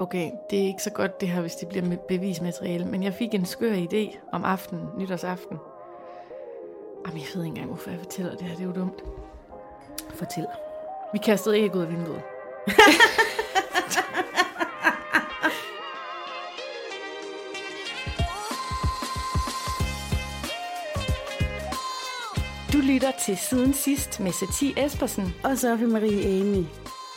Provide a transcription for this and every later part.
Okay, det er ikke så godt det her, hvis det bliver med bevismateriale, men jeg fik en skør idé om aftenen, nytårsaften. Jamen, jeg ved ikke engang, hvorfor jeg fortæller det her. Det er jo dumt. Fortæl. Vi kastede æg ud af vinduet. Du lytter til Siden Sidst med Satie Espersen. Og Sofie Marie Amy.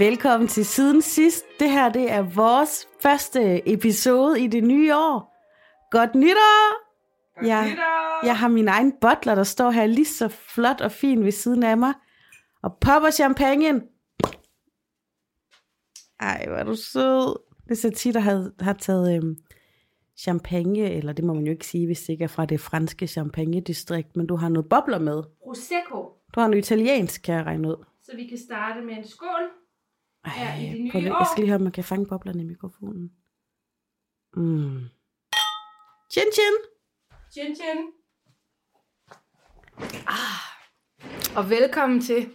Velkommen til siden sidst. Det her det er vores første episode i det nye år. Godt nytår! Godt jeg, nytår! jeg har min egen butler, der står her lige så flot og fin ved siden af mig. Og popper champagne. Ej, hvor er du sød. Det er så tit, der har, har taget øhm, champagne, eller det må man jo ikke sige, hvis det ikke er fra det franske champagne-distrikt, men du har noget bobler med. Prosecco, Du har noget italiensk, kan jeg regne ud. så vi kan starte med en skål. Ja, i det nye prøv lige, år. jeg skal lige høre, om man kan fange boblerne i mikrofonen. Mm. Chin chin. Chin chin. Ah. Og velkommen til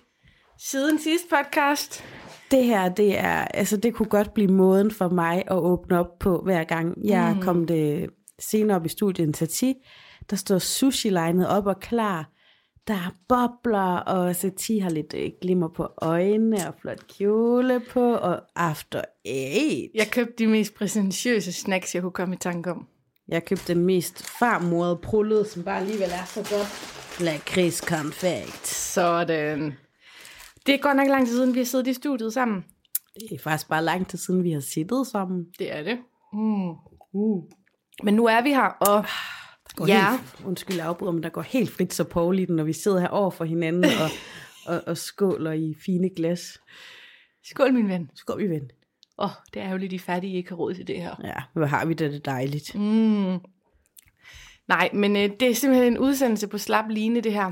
Siden Sidst podcast. Det her, det er, altså det kunne godt blive måden for mig at åbne op på hver gang. Jeg mm. kom det senere op i studiet en Tati, der står sushi legnet op og klar. Der er bobler, og Tati har lidt øh, glimmer på øjnene, og flot kjole på, og after eight. Jeg købte de mest præsentiøse snacks, jeg kunne komme i tanke om. Jeg købte den mest farmorede prullede, som bare alligevel er så godt. Lakrids konfekt. Sådan. Det er godt nok lang tid siden, vi har siddet i studiet sammen. Det er faktisk bare lang tid siden, vi har siddet sammen. Det er det. Mm. Uh. Men nu er vi her, og Går Ja. helt, undskyld, afbryder, men der går helt frit så Paul i den, når vi sidder her over for hinanden og, og, og skåler i fine glas. skål min ven. Skål, vi ven. Åh, oh, det er jo lidt de fattige, I ikke har råd til det her. Ja, hvor har vi det, det dejligt. Mm. Nej, men øh, det er simpelthen en udsendelse på slap line, det her.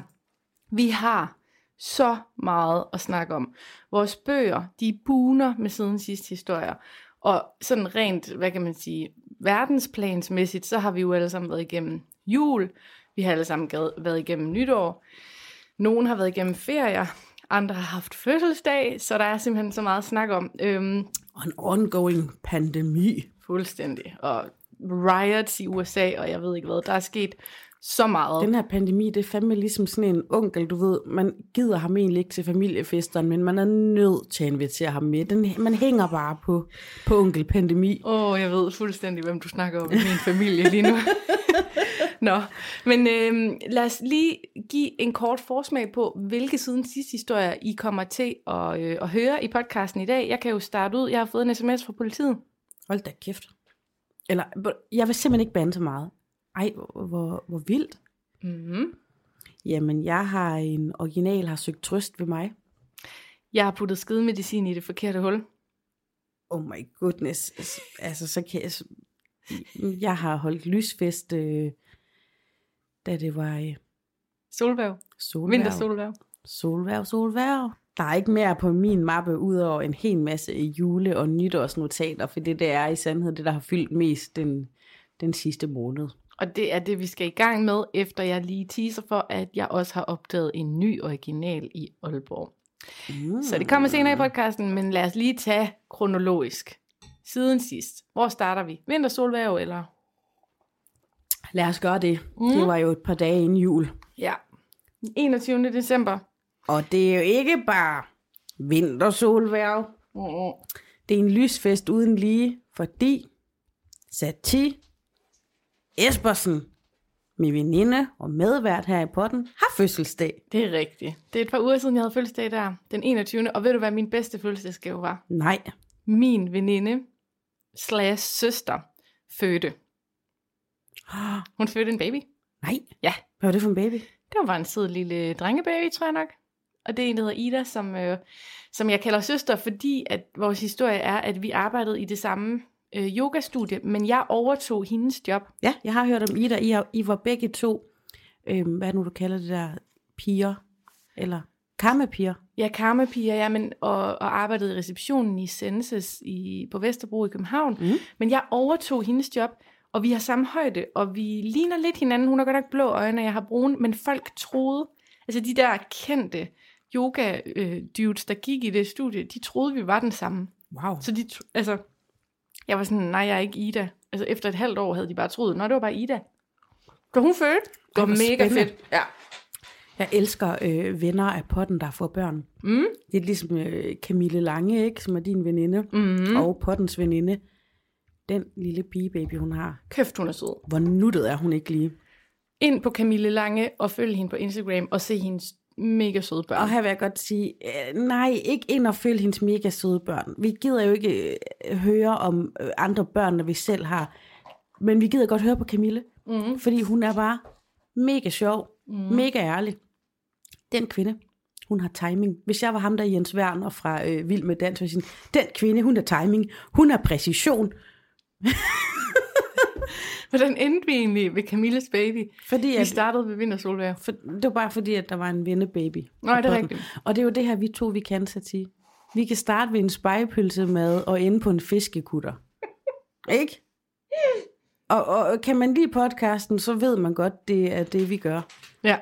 Vi har så meget at snakke om. Vores bøger, de buner med siden sidste historier. Og sådan rent, hvad kan man sige, verdensplansmæssigt, så har vi jo alle sammen været igennem jul. Vi har alle sammen været igennem nytår. Nogle har været igennem ferier. Andre har haft fødselsdag, så der er simpelthen så meget at snakke om. Øhm, Og en ongoing pandemi. Fuldstændig. Og riots i USA, og jeg ved ikke hvad. Der er sket så meget. Den her pandemi, det er fandme ligesom sådan en onkel, du ved, man gider ham egentlig ikke til familiefesterne, men man er nødt til at invitere ham med. Den, man hænger bare på, på onkel pandemi. Åh, oh, jeg ved fuldstændig, hvem du snakker om i min familie lige nu. Nå, men øhm, lad os lige give en kort forsmag på, hvilke siden sidste historier I kommer til at, øh, at høre i podcasten i dag. Jeg kan jo starte ud. Jeg har fået en sms fra politiet. Hold da kæft. Eller, jeg vil simpelthen ikke bande så meget. Ej, hvor, hvor, hvor vildt. Mm-hmm. Jamen, jeg har en original, har søgt trøst ved mig. Jeg har puttet skidemedicin i det forkerte hul. Oh my goodness. Altså, så kan jeg... Jeg har holdt lysfest, øh, da det var øh, Solværv. solværv. Vintersolværv. Solværv, solværv. Der er ikke mere på min mappe, udover en hel masse jule- og nytårsnotater, for det, det er i sandhed det, der har fyldt mest den, den sidste måned. Og det er det, vi skal i gang med, efter jeg lige teaser for, at jeg også har opdaget en ny original i Aalborg. Mm. Så det kommer senere i podcasten, men lad os lige tage kronologisk. Siden sidst. Hvor starter vi? Vintersolværv eller? Lad os gøre det. Mm. Mm. Det var jo et par dage inden jul. Ja. 21. december. Og det er jo ikke bare vintersolværv. Mm-hmm. Det er en lysfest uden lige, fordi Sati Espersen, min veninde og medvært her i potten, har fødselsdag. Det er rigtigt. Det er et par uger siden, jeg havde fødselsdag der. Den 21. Og ved du, hvad min bedste fødselsdagsgave var? Nej. Min veninde slash søster fødte. Hun fødte en baby. Nej. Ja. Hvad var det for en baby? Det var bare en sød lille drengebaby, tror jeg nok. Og det er en, der hedder Ida, som, øh, som jeg kalder søster, fordi at vores historie er, at vi arbejdede i det samme øh, yogastudie, men jeg overtog hendes job. Ja, jeg har hørt om Ida. I, har, I var begge to, øh, hvad er det nu du kalder det der, piger, eller karmepiger. Ja, karmapiger, ja, men, og, og arbejdede i receptionen i Senses i, på Vesterbro i København. Mm. Men jeg overtog hendes job, og vi har samme højde, og vi ligner lidt hinanden. Hun har godt nok blå øjne, og jeg har brune, men folk troede, altså de der kendte yoga-dudes, der gik i det studie, de troede, vi var den samme. Wow. Så de, altså, jeg var sådan, nej, jeg er ikke Ida. Altså efter et halvt år havde de bare troet, nå, det var bare Ida. Da hun fødte, det var mega spændende. fedt. Ja. Jeg elsker øh, venner af potten, der får børn. Mm. Det er ligesom øh, Camille Lange, ikke, som er din veninde, Mm. mm. og pottens veninde. Den lille pigebaby, hun har. Kæft, hun er sød. Hvor nuttet er hun ikke lige? Ind på Camille Lange og følg hende på Instagram og se hendes mega søde børn. Og her vil jeg godt sige, øh, nej, ikke ind og følge hendes mega søde børn. Vi gider jo ikke øh, høre om øh, andre børn, når vi selv har. Men vi gider godt høre på Camille, Mm. fordi hun er bare mega sjov, mm. mega ærlig. Den kvinde, hun har timing. Hvis jeg var ham der Jens Werner fra øh, Vild med Dans, så jeg sige, den kvinde, hun har timing, hun har præcision. Hvordan endte vi egentlig ved Camilles baby? Fordi Vi at, startede ved Vintersolvær. for, det var bare fordi, at der var en vennebaby. Nej, det er rigtigt. Og det er jo det her, vi to, vi kan, Sati. Vi kan starte ved en spejepølsemad og ende på en fiskekutter. Ikke? Og, og kan man lide podcasten, så ved man godt, det er det, vi gør. Ja.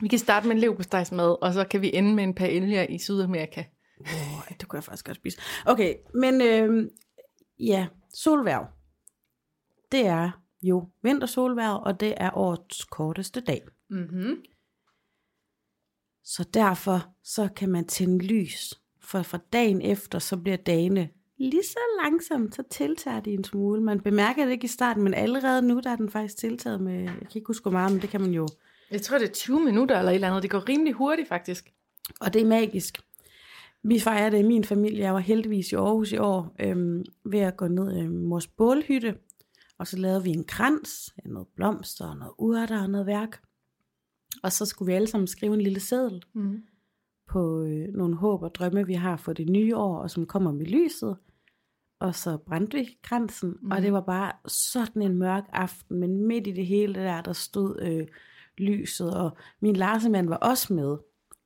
Vi kan starte med en leverpostejsmad, og så kan vi ende med en paella i Sydamerika. Oh, det kunne jeg faktisk godt spise. Okay, men øh, ja, solværv. Det er jo vintersolværv, og det er årets korteste dag. Mm-hmm. Så derfor så kan man tænde lys. For fra dagen efter, så bliver dagene lige så langsomt, så tiltager de en smule. Man bemærker det ikke i starten, men allerede nu, der er den faktisk tiltaget med, jeg kan ikke huske hvor meget, men det kan man jo. Jeg tror, det er 20 minutter eller et eller andet. Det går rimelig hurtigt, faktisk. Og det er magisk. Vi fejrer det i min familie. Jeg var heldigvis i Aarhus i år øhm, ved at gå ned i mors bålhytte. Og så lavede vi en krans, ja, noget blomster, og noget urter og noget værk. Og så skulle vi alle sammen skrive en lille seddel Mm. på øh, nogle håb og drømme, vi har for det nye år, og som kommer med lyset. Og så brændte vi kransen, mm. og det var bare sådan en mørk aften, men midt i det hele der, der stod øh, lyset, og min Larsemand var også med.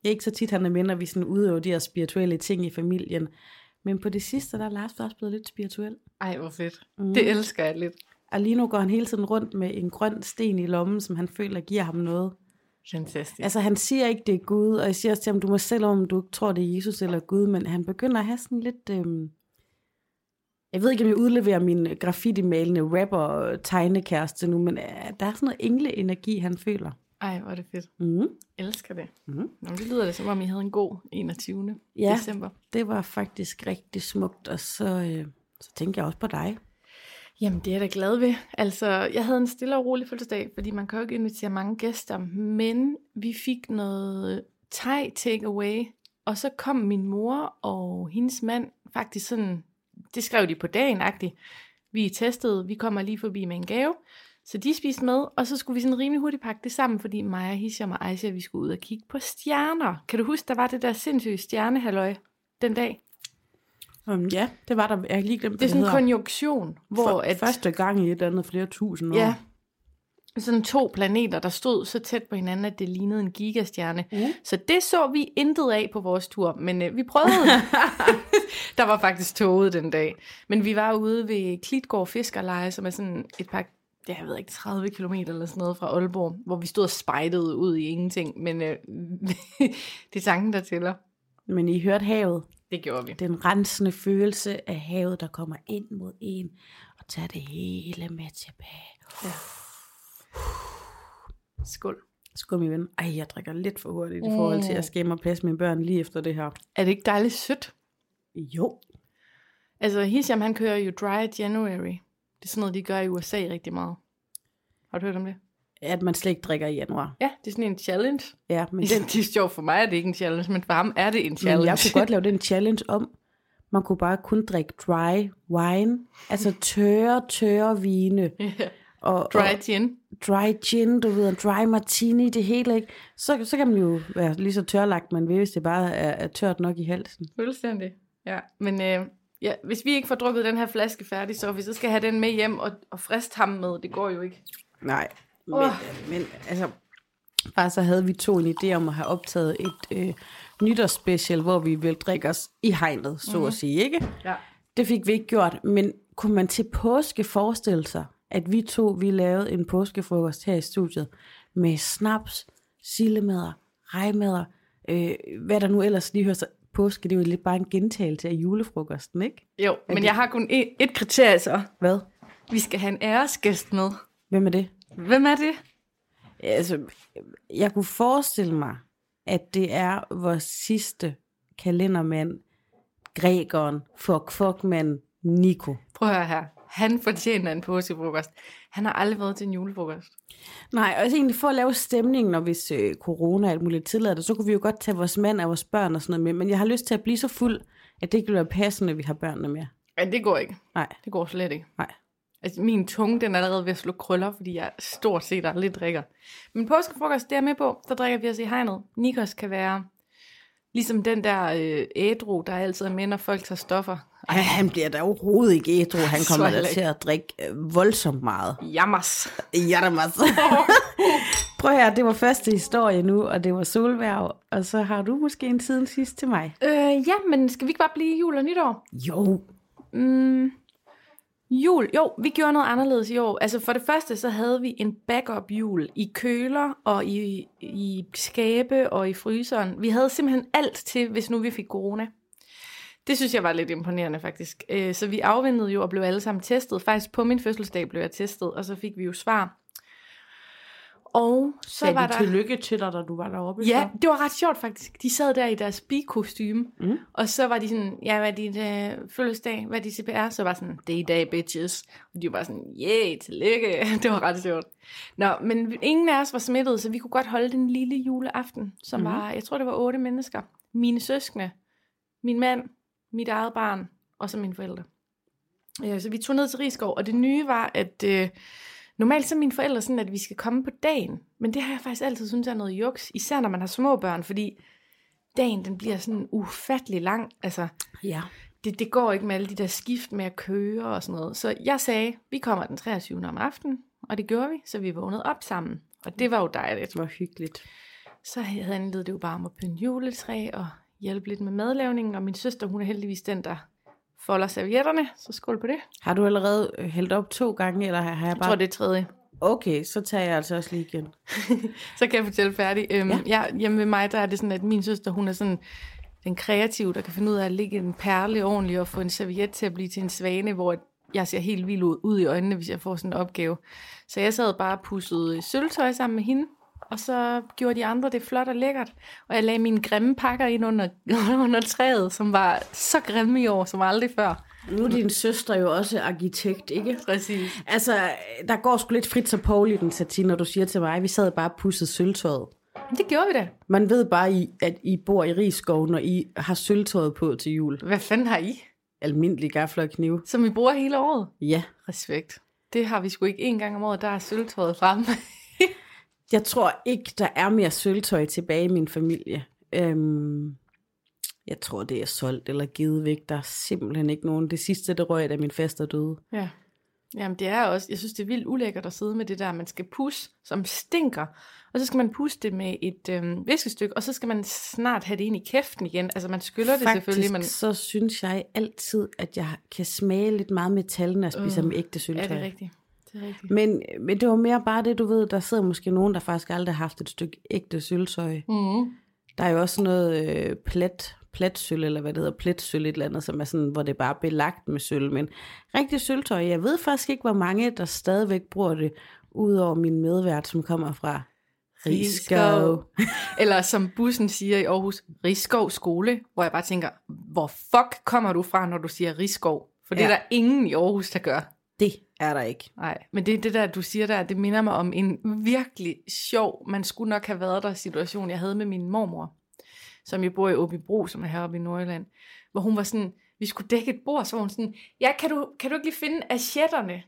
Ikke så tit, han er med, når vi sådan udøver de her spirituelle ting i familien. Men på det sidste, der er Lars også blevet lidt spirituel. Ej, hvor fedt. Mm. Det elsker jeg lidt. Og lige nu går han hele tiden rundt med en grøn sten i lommen, som han føler giver ham noget. Fantastisk. Altså han siger ikke, det er Gud, og jeg siger også til ham, du må selv om, du ikke tror, det er Jesus eller Gud, men han begynder at have sådan lidt... Øhm, jeg ved ikke, om jeg udleverer min graffiti-malende rapper-tegnekæreste nu, men øh, der er sådan noget engle-energi, han føler. Ej, hvor er det fedt. Mm. Elsker det. Mhm. Nå, det lyder det, som om I havde en god 21. Ja. december. Det var faktisk rigtig smukt, og så, øh, så tænker jeg også på dig. Jamen, det er jeg da glad ved. Altså, jeg havde en stille og rolig fødselsdag, fordi man kan jo ikke invitere mange gæster, men vi fik noget øh, thai takeaway, og så kom min mor og hendes mand faktisk sådan, det skrev de på dagen agtigt. Vi testede, vi kommer lige forbi med en gave, så de spiste med, og så skulle vi sådan rimelig hurtigt pakke det sammen, fordi Maja, Hisham og Aisha, vi skulle ud og kigge på stjerner. Kan du huske, der var det der sindssyge stjernehalløj den dag? Um, ja, det var der. Jeg lige glemt, Det er sådan en konjunktion, hvor For, at Første gang i et eller andet flere tusind år. Ja. Sådan to planeter, der stod så tæt på hinanden, at det lignede en gigastjerne. Mm. Så det så vi intet af på vores tur, men øh, vi prøvede. der var faktisk toget den dag. Men vi var ude ved Klitgård Fiskerleje, som er sådan et par, jeg ved ikke, 30 km eller sådan noget fra Aalborg, hvor vi stod og spejdede ud i ingenting. Men øh, det er tanken, der tæller. Men I hørte havet. Det gjorde vi. Den rensende følelse af havet, der kommer ind mod en, og tager det hele med tilbage. Skål. Skål, min ven. Ej, jeg drikker lidt for hurtigt i forhold til, at jeg skal hjem og passe mine børn lige efter det her. Er det ikke dejligt sødt? Jo. Altså, Hisham, han kører jo Dry January. Det er sådan noget, de gør i USA rigtig meget. Har du hørt om det? At man slet ikke drikker i januar. Ja, det er sådan en challenge. Ja, men, den, det er sjovt for mig, er det ikke en challenge, men for ham er det en challenge. men jeg kunne godt lave den challenge om. Man kunne bare kun drikke dry wine. Altså tørre, tørre vine. ja. og, Dry og gin. dry gin, du ved, dry martini, det hele, ikke? Så, så kan man jo være lige så tørlagt, man vil, hvis det bare er, er tørt nok i halsen. Fuldstændig. Ja, men øh, ja, hvis vi ikke får drukket den her flaske færdig, så hvis vi så skal have den med hjem og, og frist ham med, det går jo ikke. Nej, men, Åh. men altså, bare så havde vi to en idé om at have optaget et øh, nytårsspecial, hvor vi vil drikke os i hegnet, så mm. at sige, ikke? Ja. Det fik vi ikke gjort, men kunne man til påske forestille sig, at vi to, vi lavede en påskefrokost her i studiet, med snaps, sildemader, rejmader, øh, hvad der nu ellers lige hører sig. Påske, det er jo lidt bare en gentagelse af julefrokosten, ikke? Jo, men det- jeg har kun et, et kriterie så. Hvad? Vi skal have en æresgæst med. Hvem er det? Hvem er det? Altså, jeg kunne forestille mig, at det er vores sidste kalendermand, grækeren, fuck fuck mand, Nico. Prøv at høre her. Han fortjener en påskefrokost. Han har aldrig været til en julefrokost. Nej, og altså egentlig for at lave stemning, når hvis øh, corona og alt muligt tillader det, så kunne vi jo godt tage vores mand og vores børn og sådan noget med, men jeg har lyst til at blive så fuld, at det ikke være passende, at vi har børnene med. Men det går ikke. Nej, Det går slet ikke. nej. Altså, min tunge, den er allerede ved at slå krøller, fordi jeg stort set aldrig drikker. Men påskefrokost, det er med på. Der drikker vi os i hegnet. Nikos kan være ligesom den der øh, ædru, der altid er med, når folk tager stoffer. Ej, han bliver da overhovedet ikke ædru. Han kommer da til at drikke øh, voldsomt meget. Jammers. Jadamas. Prøv her, det var første historie nu, og det var solværv, og så har du måske en siden sidst til mig. Øh, ja, men skal vi ikke bare blive jul og nytår? Jo, Mm, jul, jo, vi gjorde noget anderledes i år. Altså for det første, så havde vi en backup jul i køler og i, i skabe og i fryseren. Vi havde simpelthen alt til, hvis nu vi fik corona. Det synes jeg var lidt imponerende faktisk. Øh, så vi afventede jo og blev alle sammen testet. Faktisk på min fødselsdag blev jeg testet, og så fik vi jo svar. Og så sagde var de der... tillykke til dig, da du var deroppe. Ja, det var ret sjovt faktisk. De sad der i deres bi-kostyme, Mm. og så var de sådan, ja, hvad er dit øh, fødselsdag, hvad er dit CPR? Så var sådan, det er i dag, bitches. Og de var sådan, yeah, tillykke. det var ret sjovt. Nå, men ingen af os var smittet, så vi kunne godt holde den lille juleaften, som mm-hmm. var, jeg tror det var otte mennesker. Mine søskende, min mand, mit eget barn, og så mine forældre. Ja, så vi tog ned til Rigskov, og det nye var, at øh, normalt så er mine forældre sådan, at vi skal komme på dagen. Men det har jeg faktisk altid synes er noget juks, især når man har små børn, fordi dagen den bliver sådan ufattelig lang. Altså, ja. det, det går ikke med alle de der skift med at køre og sådan noget. Så jeg sagde, vi kommer den 23. om aftenen, og det gjorde vi, så vi vågnede op sammen. Og det var jo dejligt. Det var hyggeligt. Så handlede det jo bare om at pynte juletræ og hjælpe lidt med madlavningen, og min søster, hun er heldigvis den, der folder servietterne, så skål på det. Har du allerede øh, hældt op to gange, eller har jeg Jeg bare... tror, det er tredje. Okay, så tager jeg altså også lige igen. Så kan jeg fortælle færdig. Øhm, Ja. ja. jeg, hjemme ved mig, der er det sådan, at min søster, hun er sådan den kreative, der kan finde ud af at lægge en perle ordentligt og få en serviet til at blive til en svane, hvor jeg ser helt vild ud, ud i øjnene, hvis jeg får sådan en opgave. Så jeg sad bare og pussede sølvtøj sammen med hende, og så gjorde de andre det flot og lækkert. Og jeg lagde mine grimme pakker ind under, under træet, som var så grimme i år, som aldrig før. Nu er din søster jo også arkitekt, ikke? Præcis. Altså, der går sgu lidt frit så Paul i den satin, når du siger til mig, vi sad bare og pudsede sølvtøjet. Det gjorde vi da. Man ved bare, I- at I bor i Rigskov, når I har sølvtøjet på til jul. Hvad fanden har I? Almindelig gafler og knive. Som vi bruger hele året? Ja. Respekt. Det har vi sgu ikke en gang om året, der er sølvtøjet frem. Jeg tror ikke, der er mere sølvtøj tilbage i min familie. Øhm, jeg tror, det er solgt eller givet væk. Der er simpelthen ikke nogen. Det sidste, det røg, da min faster døde. ja. Jamen det er også, jeg synes det er vildt ulækkert at sidde med det der, man skal pusse, som stinker, og så skal man pusse det med et øhm, viskestykke, og så skal man snart have det ind i kæften igen. Altså man skyller det Faktisk, selvfølgelig, men så synes jeg altid, at jeg kan smage lidt meget metal, når jeg spiser Øh, med ægte ja, sølvtøj. det er rigtigt. Det er rigtigt. Men, men det var mere bare det, du ved, der sidder måske nogen, der faktisk aldrig har haft et stykke ægte sølvtøj. Mm. Der er jo også noget øh, plat, platsøl, eller hvad det hedder, pletsøl et eller andet, som er sådan, hvor det er bare belagt med sølv. Men rigtig sølvtøj, jeg ved faktisk ikke, hvor mange, der stadigvæk bruger det, udover min medvært, som kommer fra Rigskov. Eller som bussen siger i Aarhus, Rigskov skole, hvor jeg bare tænker, hvor fuck kommer du fra, når du siger Rigskov? For det Ja. er der ingen i Aarhus, der gør. Det er der ikke. Nej, men det er det der, du siger der, det minder mig om en virkelig sjov, man skulle nok have været der situation, jeg havde med min mormor, som jo bor i Åbybro, som er heroppe i Nordjylland, hvor hun var sådan, vi skulle dække et bord, så var hun sådan, ja, kan du, kan du ikke lige finde assietterne?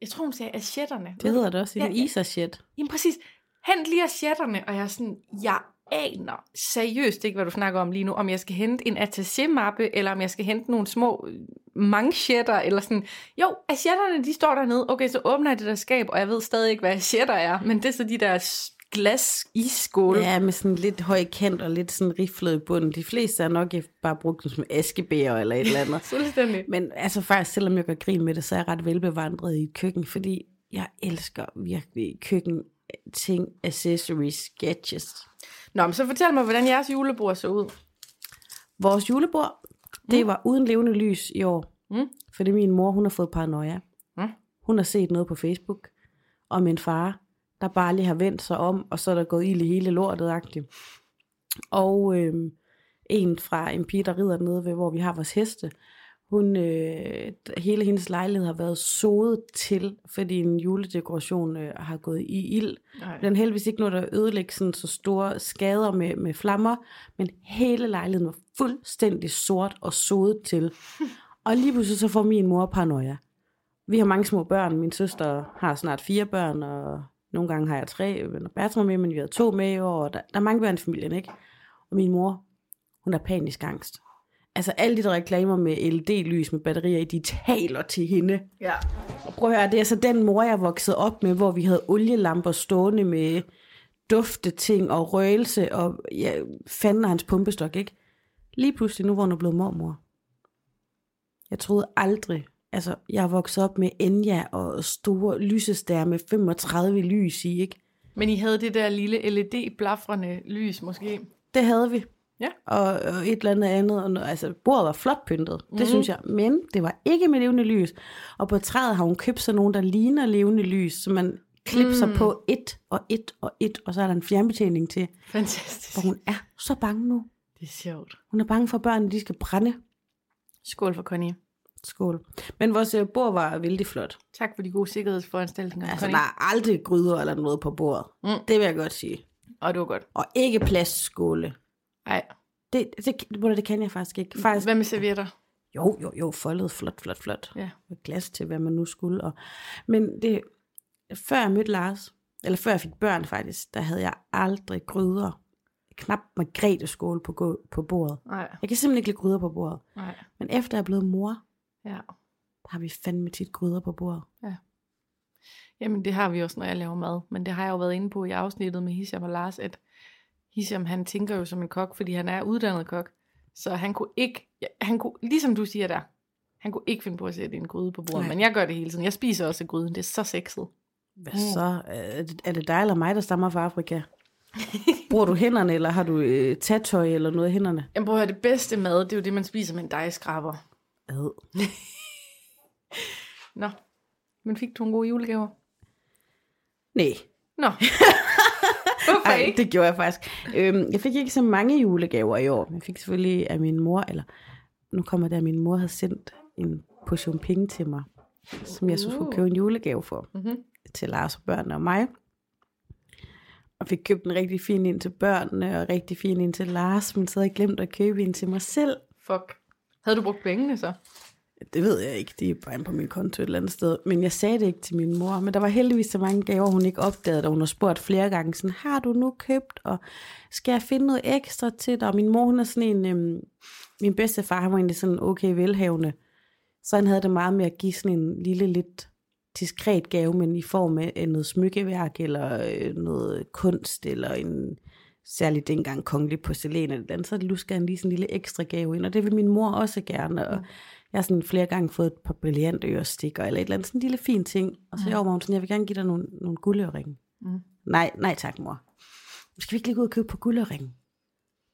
jeg tror hun sagde assietterne. Det hedder det også, Ja, en ja. isasjet. Jamen præcis, hent lige assietterne, og jeg er sådan, jeg aner seriøst ikke, hvad du snakker om lige nu, om jeg skal hente en attaché-mappe, eller om jeg skal hente nogle små øh, manchetter, eller sådan. Jo, assietterne, de står dernede. Okay, så åbner jeg det der skab, og jeg ved stadig ikke, hvad assietter er, men det er så de der glas isskåle. Ja, med sådan lidt høj kant og lidt sådan riflet i bunden. De fleste er nok bare brugt dem som askebæger eller et eller andet. Fuldstændig. Men altså faktisk, selvom jeg gør grin med det, så er jeg ret velbevandret i køkken, fordi jeg elsker virkelig køkken ting, accessories, gadgets. Nå, men så fortæl mig, hvordan jeres julebord så ud. Vores julebord, det var uden levende lys i år. Mm. Fordi min mor, hun har fået paranoia. Mm. Hun har set noget på Facebook om min far, der bare lige har vendt sig om, og så er der gået ild i hele lortet -agtigt. Og øhm, en fra en pige, der rider nede ved, hvor vi har vores heste, hun, øh, hele hendes lejlighed har været sodet til, fordi en juledekoration øh, har gået i ild. Nej. Den heldigvis ikke noget, der ødelægger sådan så store skader med, med flammer, men hele lejligheden var fuldstændig sort og sodet til. Og lige pludselig så får min mor paranoia. Vi har mange små børn. Min søster har snart fire børn, og nogle gange har jeg tre. Når Bertram er med, men vi har to med i år. Og der, der er mange børn i familien, ikke? Og min mor, hun er panisk angst. Altså alle de der reklamer med LED-lys med batterier i, de taler til hende. Ja. Og prøv at høre, det er så den mor, jeg voksede op med, hvor vi havde olielamper stående med dufteting og røgelse, og ja, fanden af hans pumpestok, ikke? Lige pludselig, nu hvor hun er blevet mormor. Jeg troede aldrig, altså jeg er vokset op med Enya og store lysestager med 35 lys i, ikke? Men I havde det der lille LED-blafrende lys måske. Det havde vi. Ja. Og, og et eller andet andet. Og, noget- altså, bordet var flot pyntet. Det Mhm. synes jeg. Men det var ikke med levende lys. Og på træet har hun købt sådan nogle, der ligner levende lys, så man klipser Mm. mm. på et og et og et, og så er der en fjernbetjening til. Fantastisk. For hun er så bange nu. Det er sjovt. Hun er bange for, at børnene de skal brænde. Skål for Connie. Skål. Men vores øh, bord var vældig flot. Tak for de gode sikkerhedsforanstaltninger. Altså, Connie. der er aldrig gryder eller noget på bordet. Mm. Det vil jeg godt sige. Og det var godt. Og ikke plastskåle. Ej. Det, det, det, det kan jeg faktisk ikke. Faktisk, Hvad med servietter? Jo, jo, jo, foldet flot, flot, flot. Ja. Med glas til, hvad man nu skulle. Og, men det, før jeg mødte Lars, eller før jeg fik børn faktisk, der havde jeg aldrig gryder. Knap margrethe skål på, på bordet. Nej. Jeg kan simpelthen ikke lide gryder på bordet. Nej. Men efter jeg er blevet mor, Ja. der har vi fandme tit gryder på bordet. Jamen, det har vi også, når jeg laver mad. Men det har jeg jo været inde på i afsnittet med Hisham og Lars, at Hisham, han tænker jo som en kok, fordi han er uddannet kok. Så han kunne ikke, han kunne, ligesom du siger der, han kunne ikke finde på at sætte en gryde på bordet. Nej. Men jeg gør det hele tiden. Jeg spiser også af gryden. Det er så sexet. Hvad Mm. så? Er det, er det dig eller mig, der stammer fra Afrika? Bruger du hænderne, eller har du øh, tattøj eller noget i hænderne? Jeg prøver at høre, det bedste mad, det er jo det, man spiser med en dejskraber. Ad. Nå, men fik du en god julegaver? Nej. Nå. Hvorfor Ej, ikke? det gjorde jeg faktisk. Øhm, jeg fik ikke så mange julegaver i år. Jeg fik selvfølgelig af min mor, eller nu kommer det, at min mor havde sendt en portion penge til mig, som jeg så skulle Uh. købe en julegave for, Mm-hmm. til Lars og børnene og mig. Og fik købt en rigtig fin ind til børnene, og rigtig fin ind til Lars, men så havde jeg glemt at købe en til mig selv. Fuck. Havde du brugt pengene så? Det ved jeg ikke, det er bare på min konto et eller andet sted. Men jeg sagde det ikke til min mor. Men der var heldigvis så mange gaver, hun ikke opdagede, da hun har spurgt flere gange, sådan, har du nu købt, og skal jeg finde noget ekstra til dig? Og min mor, hun er sådan en, øhm, min bedste far, han var egentlig sådan okay velhavende. Så han havde det meget med at give sådan en lille, lidt diskret gave, men i form af øh, noget smykkeværk, eller øh, noget kunst, eller en særligt dengang kongelig porcelæn eller et eller andet, så lusker han lige sådan en lille ekstra gave ind, og det vil min mor også gerne, og mm jeg har sådan flere gange fået et par brillantørestikker, eller et eller andet sådan en lille fin ting, og så i år hun sådan, jeg vil gerne give dig nogle, nogle guldøringe. Mm. Nej, nej tak mor. Skal vi ikke lige gå ud og købe på guldøringe?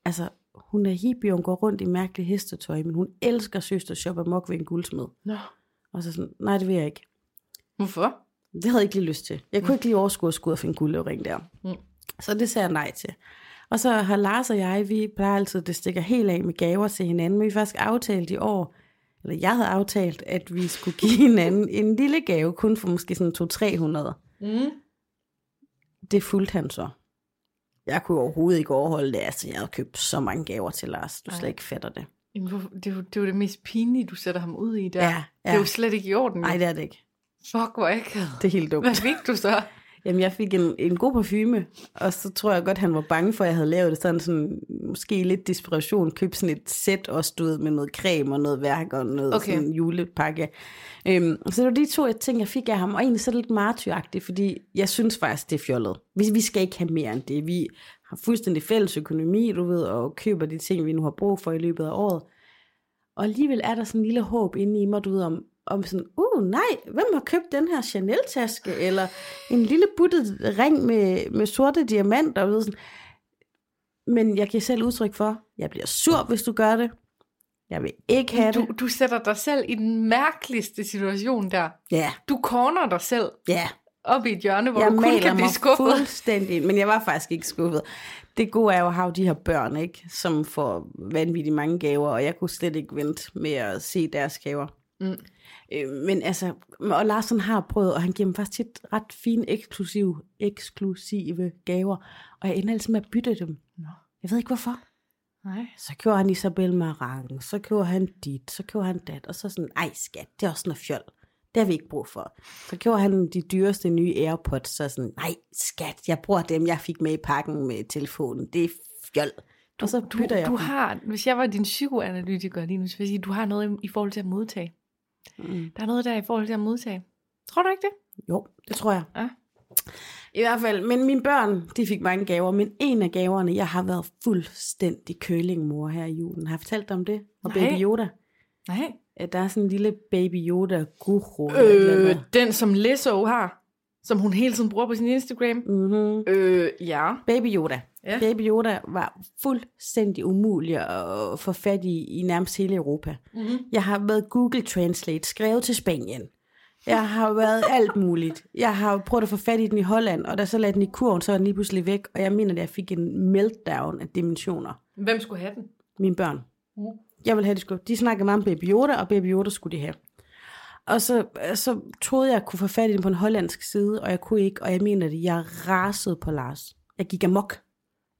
Altså, hun er hippie, og hun går rundt i mærkeligt hestetøj, men hun elsker søster shop og mok ved en guldsmed. Nå. Og så sådan, nej det vil jeg ikke. Hvorfor? Det havde jeg ikke lige lyst til. Jeg kunne ikke lige overskue at skulle finde guldøring der. Mm. Så det sagde jeg nej til. Og så har Lars og jeg, vi plejer altid, det stikker helt af med gaver til hinanden, men vi faktisk aftalt i år, eller jeg havde aftalt, at vi skulle give hinanden en lille gave, kun for måske sådan 200-300. Mm. Det fulgte han så. Jeg kunne overhovedet ikke overholde det, altså jeg havde købt så mange gaver til Lars, du Ej. slet ikke fatter det. Jamen, Det er, jo, det er jo det mest pinlige, du sætter ham ud i der. Ja, Det er ja. jo slet ikke i orden. Nej, det er det ikke. Fuck, hvor akavet. Det er helt dumt. Hvad fik du så? Jamen, jeg fik en, en god parfume, og så tror jeg godt, han var bange for, at jeg havde lavet det sådan, sådan måske lidt desperation, købt sådan et sæt du ved, med noget creme og noget værk og noget Okay. sådan julepakke. Øhm, så det var de to jeg ting, jeg fik af ham, og egentlig så lidt martyragtigt, fordi jeg synes faktisk, det er fjollet. Vi, vi skal ikke have mere end det. Vi har fuldstændig fælles økonomi, du ved, og køber de ting, vi nu har brug for i løbet af året. Og alligevel er der sådan en lille håb inde i mig, du ved, om, om sådan, uh nej, hvem har købt den her Chanel-taske, eller en lille buttet ring med, med sorte diamanter, du ved, sådan. Men jeg giver selv udtryk for, jeg bliver sur, hvis du gør det. Jeg vil ikke have det. Du, du sætter dig selv i den mærkeligste situation der. Ja, Du corner dig selv ja. op i et hjørne, hvor Jeg du kun kan blive skuffet. fuldstændig, men jeg var faktisk ikke skuffet. Det gode er jo at have de her børn, ikke, som får vanvittigt mange gaver, og jeg kunne slet ikke vente med at se deres gaver. Mm. Øh, men altså, og Larsen har prøvet, og han giver mig faktisk tit ret fine, eksklusive, eksklusive gaver, og jeg ender altså med at bytte dem. Nå. Jeg ved ikke hvorfor. Nej. Så køber han Isabel Marang, så køber han dit, så køber han dat, og så sådan, ej skat, det er også noget fjol. Det har vi ikke brug for. Så køber han de dyreste nye AirPods, så sådan, nej skat, jeg bruger dem, jeg fik med i pakken med telefonen. Det er fjol. og så Du, bytter jeg du dem. har, hvis jeg var din psykoanalytiker lige nu, så vil jeg sige, du har noget i forhold til at modtage. Mm. Der er noget der i forhold til at modtage. Tror du ikke det? Jo, det tror jeg. Ja. I hvert fald, men mine børn, de fik mange gaver, men en af gaverne, jeg har været fuldstændig kølingmor her i julen. Har jeg fortalt dig om det? Og Nej. Baby Yoda. Nej. Der er sådan en lille Baby Yoda guru. Øh, den som Lizzo har, som hun hele tiden bruger på sin Instagram. Mhm. Øh, ja. Baby Yoda. Ja. Baby Yoda var fuldstændig umulig at få fat i i nærmest hele Europa. Mm-hmm. Jeg har været Google Translate, skrevet til Spanien. Jeg har været alt muligt. Jeg har prøvet at få fat i den i Holland, og da så lagde den i kurven, så var den lige pludselig væk, og jeg mener, at jeg fik en meltdown af dimensioner. Hvem skulle have den? Mine børn. Mm. Jeg vil have, de skulle. De snakkede meget om Baby Yoda, og Baby Yoda skulle de have. Og så, så troede jeg, at jeg kunne få fat i den på en hollandsk side, og jeg kunne ikke, og jeg mener det, jeg rasede på Lars. Jeg gik amok.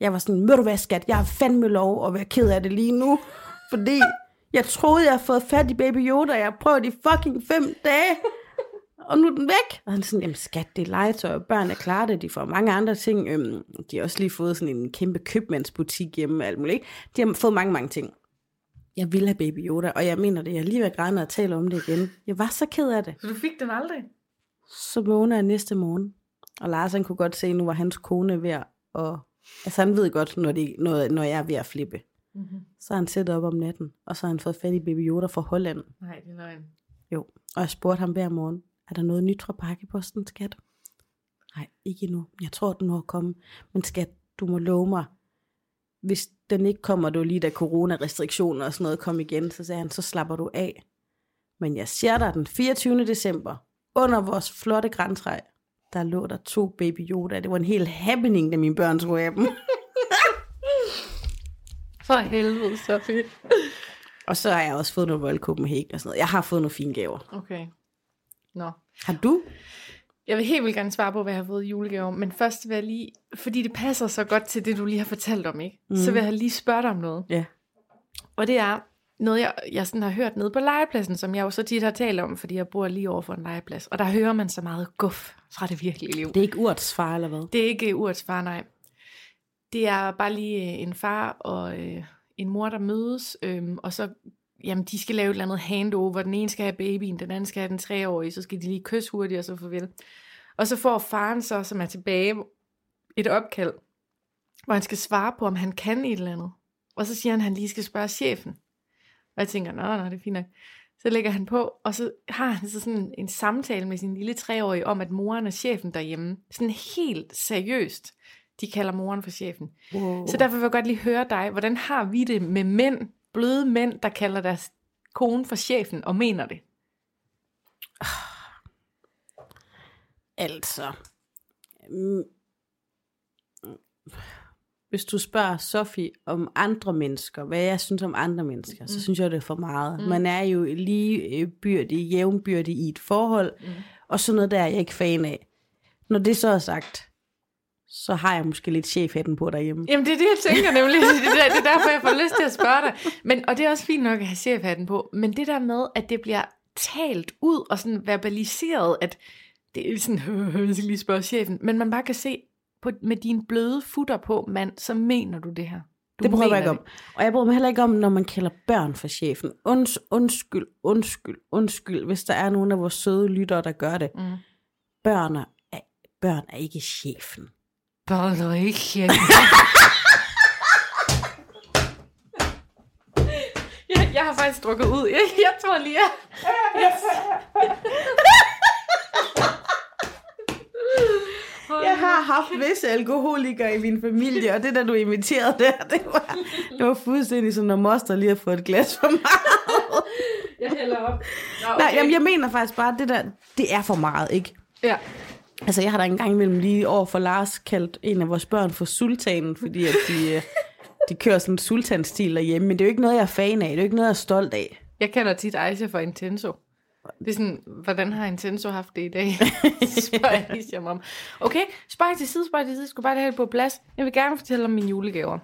Jeg var sådan, må du være skat, jeg har fandme lov at være ked af det lige nu, fordi jeg troede, jeg havde fået fat i Baby Yoda, jeg prøvet i fucking fem dage, og nu er den væk. Og han er sådan, jamen skat, det er legetøj, og børn er klare det, de får mange andre ting. Øhm, de har også lige fået sådan en kæmpe købmandsbutik hjemme, og alt muligt. Ikke? De har fået mange, mange ting. Jeg ville have Baby Yoda, og jeg mener det, jeg er lige ved at græde, når jeg taler om det igen. Jeg var så ked af det. Så du fik den aldrig? Så vågner jeg næste morgen, og Lars han kunne godt se, nu var hans kone ved at... Altså han ved godt, når, det, når, når jeg er ved at flippe. Mm-hmm. Så har han sættet op om natten, og så har han fået fat i Baby Yoda fra Holland. Nej, det er løgn. Jo, og jeg spurgte ham hver morgen, er der noget nyt fra pakkeposten, skat? Nej, ikke endnu. Jeg tror, den at komme. Men skat, du må love mig, hvis den ikke kommer, det var lige da coronarestriktioner og sådan noget kom igen, så sagde han, så slapper du af. Men jeg ser dig den 24. december, under vores flotte græntræ, der lå der to baby Yoda. Det var en hel happening, da mine børn skulle have dem. For helvede, Sofie. og så har jeg også fået noget Royal Copenhagen og sådan noget. Jeg har fået nogle fine gaver. Okay. Nå. Har du? Jeg vil helt vildt gerne svare på, hvad jeg har fået i julegave, men først vil jeg lige, fordi det passer så godt til det, du lige har fortalt om, ikke? Mm. så vil jeg lige spørge dig om noget. Ja. Og det er noget, jeg, jeg sådan har hørt nede på legepladsen, som jeg jo så tit har talt om, fordi jeg bor lige over for en legeplads. Og der hører man så meget guf fra det virkelige liv. Det er ikke urts far, eller hvad? Det er ikke urets far, nej. Det er bare lige øh, en far og øh, en mor, der mødes, øh, og så, jamen, de skal lave et eller andet handover. Den ene skal have babyen, den anden skal have den treårige, så skal de lige kysse hurtigt, og så farvel. Og så får faren så, som er tilbage, et opkald, hvor han skal svare på, om han kan et eller andet. Og så siger han, at han lige skal spørge chefen. Og jeg tænker, nå, nå, det er fint nok. Så lægger han på, og så har han så sådan en samtale med sin lille treårige om, at moren er chefen derhjemme. Sådan helt seriøst. De kalder moren for chefen. Wow. Så derfor vil jeg godt lige høre dig, hvordan har vi det med mænd, bløde mænd, der kalder deres kone for chefen og mener det? Altså, mm, hvis du spørger Sofie om andre mennesker, hvad jeg synes om andre mennesker, mm. så synes jeg, det er for meget. Mm. Man er jo lige øh, byrdig, jævnbyrdig i et forhold, mm. og sådan noget der er jeg ikke fan af. Når det så er sagt, så har jeg måske lidt chefhætten på derhjemme. Jamen det er det, jeg tænker nemlig. Det er, det er derfor, jeg får lyst til at spørge dig. Men, og det er også fint nok at have chefhatten på. Men det der med, at det bliver talt ud og sådan verbaliseret, at det er sådan, jeg skal lige spørge chefen, men man bare kan se, på, med dine bløde futter på, mand, så mener du det her. Du Det bryder jeg ikke om. Og jeg bryder mig heller ikke om, når man kalder børn for chefen. Unds, undskyld, undskyld, undskyld, hvis der er nogen af vores søde lyttere, der gør det. Mm. Børn er, børn er ikke chefen. Børn er ikke jeg, jeg har faktisk drukket ud. Jeg, jeg tror lige, jeg... Yes. Jeg har haft visse alkoholikere i min familie, og det der du imiterede der, det var, det var fuldstændig som når moster lige har fået et glas for meget. Jeg hælder op. Nå, Okay. Nej, jamen, jeg mener faktisk bare, at det der, det er for meget, ikke? Ja. Altså, jeg har da engang imellem lige over for Lars kaldt en af vores børn for sultanen, fordi at de, øh, de kører sådan en sultanstil derhjemme, men det er jo ikke noget, jeg er fan af, det er jo ikke noget, jeg er stolt af. Jeg kalder tit Aisha for Intenso. Det er sådan, hvordan har Intenso haft det i dag? spørger jeg Hisham om. Okay, spørg til side, spørg til side. Skal bare have det på plads. Jeg vil gerne fortælle om mine julegaver.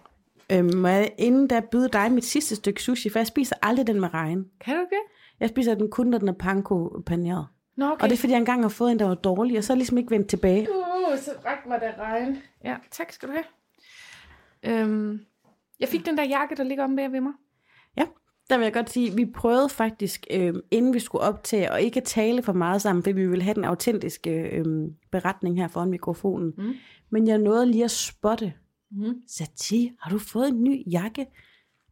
Øhm, må jeg inden da byde dig mit sidste stykke sushi, for jeg spiser aldrig den med regn. Kan du det? Jeg spiser den kun, når den er panko paneret. Nå, okay. Og det er, fordi jeg engang har fået en, der var dårlig, og så er jeg ligesom ikke vendt tilbage. Uh, så ræk mig der regn. Ja, tak skal du have. Øhm, jeg fik den der jakke, der ligger om bag ved mig. Der vil jeg godt sige, vi prøvede faktisk, øh, inden vi skulle optage, og ikke tale for meget sammen, fordi vi ville have den autentiske øh, beretning her foran mikrofonen. Mm. Men jeg nåede lige at spotte, Mm. Sati, har du fået en ny jakke?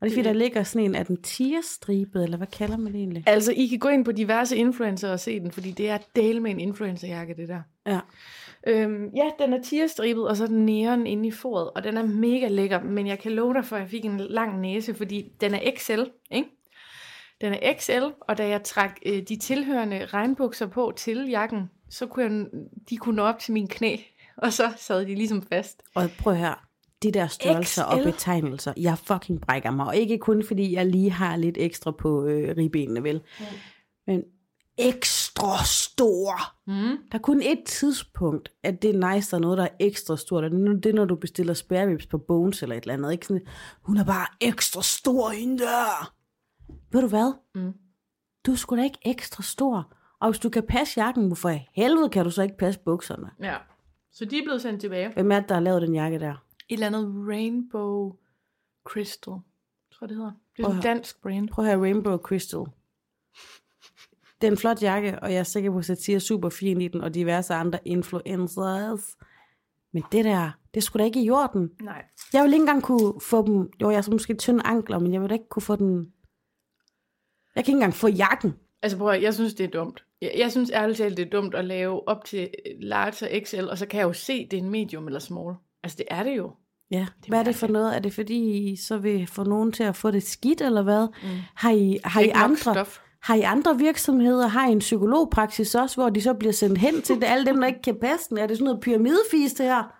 Og det er fordi, der ligger sådan en, er den tigerstribet, eller hvad kalder man det egentlig? Altså, I kan gå ind på diverse influencer og se den, fordi det er del med en influencerjakke, det der. Ja. Øhm, ja, den er tierstribet, og så er den næren inde i foret, og den er mega lækker, men jeg kan love dig for, at jeg fik en lang næse, fordi den er XL, ikke? Den er XL, og da jeg trak øh, de tilhørende regnbukser på til jakken, så kunne jeg, de kunne nå op til min knæ, og så sad de ligesom fast. Og prøv høre, de der størrelser og XL. betegnelser, jeg fucking brækker mig. Og ikke kun fordi jeg lige har lidt ekstra på øh, ribbenene, vel? Mm. Men ekstra stor. Mm. Der er kun et tidspunkt, at det er nice, der er noget, der er ekstra stort. Og det er, det når du bestiller spare ribs på Bones eller et eller andet. Ikke? Sådan, hun er bare ekstra stor hende der. Ved du hvad? Mm. Du er sgu da ikke ekstra stor. Og hvis du kan passe jakken, hvorfor i helvede kan du så ikke passe bukserne? Ja, så de er blevet sendt tilbage. Hvem er det, der har lavet den jakke der? Et eller andet Rainbow Crystal, tror jeg det hedder. Det er et høre. dansk brand. Prøv at have Rainbow Crystal. Det er en flot jakke, og jeg er sikker på, at Satir er super fin i den, og diverse andre influencers. Men det der, det skulle da ikke i jorden. Nej. Jeg vil ikke engang kunne få dem, jo jeg har så måske tynde ankler, men jeg vil da ikke kunne få den, jeg kan ikke engang få jakken. Altså prøv at, jeg synes, det er dumt. Jeg, jeg synes ærligt talt, det er dumt at lave op til large og XL, og så kan jeg jo se, det er en medium eller small. Altså det er det jo. Ja, Det er hvad er det for noget? Er det fordi, I så vil få nogen til at få det skidt, eller hvad? Mm. Har I, har I andre, Stof. Har I andre virksomheder, har I en psykologpraksis også, hvor de så bliver sendt hen til det, alle dem, der ikke kan passe den? Er det sådan noget pyramidefis, det her?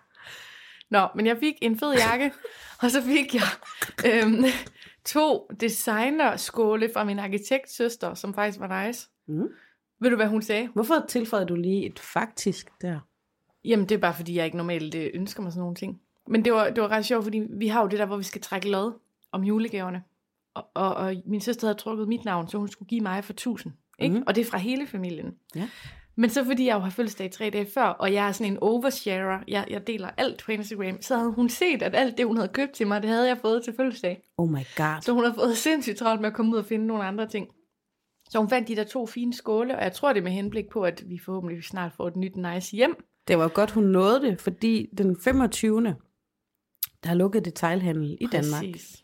Nå, men jeg fik en fed jakke, og så fik jeg øhm, to designerskåle fra min arkitektsøster, som faktisk var nice. Mm. Ved du, hvad hun sagde? Hvorfor tilføjede du lige et faktisk der? Jamen, det er bare, fordi jeg ikke normalt øh, ønsker mig sådan nogle ting. Men det var, det var ret sjovt, fordi vi har jo det der, hvor vi skal trække lod om julegaverne. Og, og, og min søster havde trukket mit navn, så hun skulle give mig for 1000. Ikke? Mm. Og det er fra hele familien. Ja. Men så fordi jeg jo har fødselsdag tre dage før, og jeg er sådan en oversharer, jeg, jeg deler alt på Instagram, så havde hun set, at alt det, hun havde købt til mig, det havde jeg fået til fødselsdag. Oh my god. Så hun har fået sindssygt travlt med at komme ud og finde nogle andre ting. Så hun fandt de der to fine skåle, og jeg tror det med henblik på, at vi forhåbentlig snart får et nyt nice hjem. Det var godt, hun nåede det, fordi den 25. der har lukket detailhandel i Danmark. Præcis. Så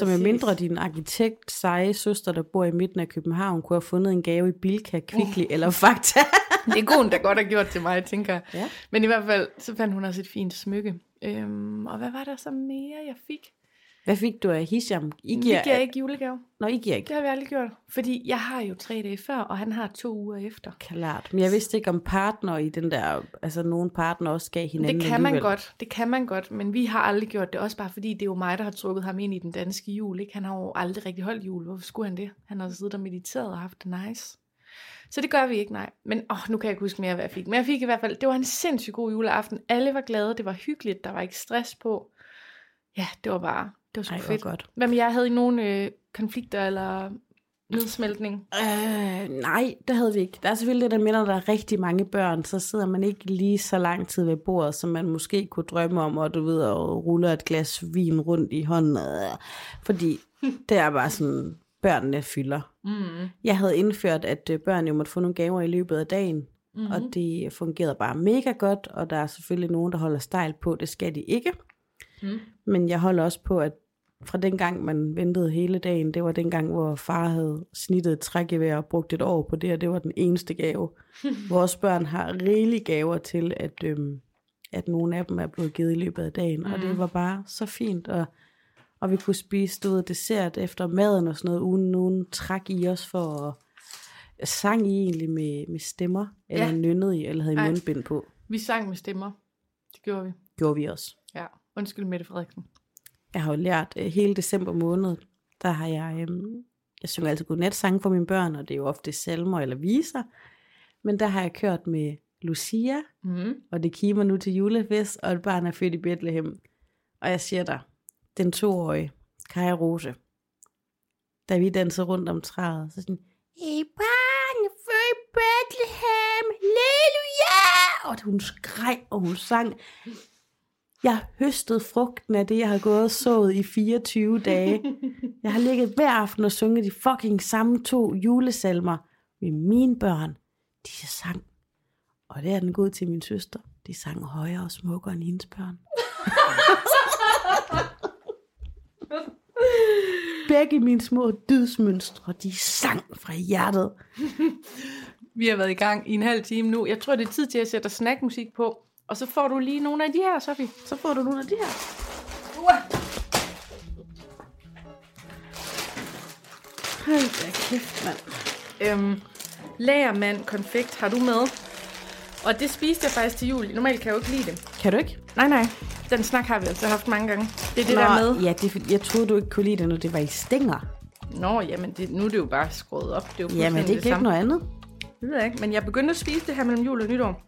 med Præcis. mindre din arkitekt, seje søster, der bor i midten af København, kunne have fundet en gave i Bilka, Kvickly Uh. eller Fakta. Det er konen, der godt har gjort til mig, tænker jeg. Ja. Men i hvert fald, så fandt hun også et fint smykke. Øhm, og hvad var der så mere, jeg fik? Hvad fik du af Hisham? I Vi giver, giver ikke julegave. Nå, I giver ikke. Det har vi aldrig gjort. Fordi jeg har jo tre dage før, og han har to uger efter. Klart. Men jeg vidste ikke om partner i den der, altså nogle partner også gav hinanden Det kan man alligevel. godt, det kan man godt, men vi har aldrig gjort det, også bare fordi det er jo mig, der har trukket ham ind i den danske jul. Ikke? Han har jo aldrig rigtig holdt jul. Hvorfor skulle han det? Han har siddet og mediteret og haft det nice. Så det gør vi ikke, nej. Men åh, nu kan jeg ikke huske mere, hvad jeg fik. Men jeg fik i hvert fald, det var en sindssygt god juleaften. Alle var glade, det var hyggeligt, der var ikke stress på. Ja, det var bare, det var sgu Ej, fedt. godt. Hvad med jer? Havde I nogle øh, konflikter eller nedsmeltning? Øh, nej, det havde vi ikke. Der er selvfølgelig det der når der er rigtig mange børn, så sidder man ikke lige så lang tid ved bordet, som man måske kunne drømme om, og du ved, og ruller et glas vin rundt i hånden. Fordi det er bare sådan, børnene fylder. Mm. Jeg havde indført, at øh, børn jo måtte få nogle gaver i løbet af dagen, mm-hmm. og det fungerede bare mega godt, og der er selvfølgelig nogen, der holder stejl på, det skal de ikke. Mm. Men jeg holder også på, at fra den gang, man ventede hele dagen, det var den gang, hvor far havde snittet et trækgevær og brugt et år på det, og det var den eneste gave. Vores børn har rigelige gaver til, at, øhm, at nogle af dem er blevet givet i løbet af dagen, mm. og det var bare så fint, og, og vi kunne spise du ved, dessert efter maden og sådan noget, uden nogen træk i os for at sang I egentlig med, med stemmer, eller Ja. nynnede I, eller havde I mundbind på. Vi sang med stemmer. Det gjorde vi. Gjorde vi også. Ja. Undskyld, Mette Frederiksen. Jeg har jo lært øh, hele december måned, der har jeg, øh, jeg synger altid godnatsange for mine børn, og det er jo ofte salmer eller viser, men der har jeg kørt med Lucia, Mm. og det kimer nu til julefest, og et barn er født i Bethlehem. Og jeg siger dig, den toårige Kaja Rose, da vi dansede rundt om træet, så sådan, et barn født i Bethlehem, halleluja! Og hun skreg, og hun sang. Jeg høstede frugten af det, jeg har gået og sået i 24 dage. Jeg har ligget hver aften og sunget de fucking samme to julesalmer med mine børn. De sang og det er den god til min søster. De sang højere og smukkere end hendes børn. Begge mine små dydsmønstre, de sang fra hjertet. Vi har været i gang i en halv time nu. Jeg tror, det er tid til at sætte snackmusik på. Og så får du lige nogle af de her, Sofie. Så får du nogle af de her. Hold da kæft, mand. Øhm, lagermand konfekt har du med. Og det spiste jeg faktisk til jul. Normalt kan jeg jo ikke lide det. Kan du ikke? Nej, nej. Den snak har vi altså haft mange gange. Det er det der med. Ja, det jeg troede, du ikke kunne lide det, når det var i stænger. Nå, jamen det, nu er det jo bare skruet op. Det er jo Jamen, det er ikke samme. noget andet. Det ved jeg ikke, men jeg begyndte at spise det her mellem jul og nytår.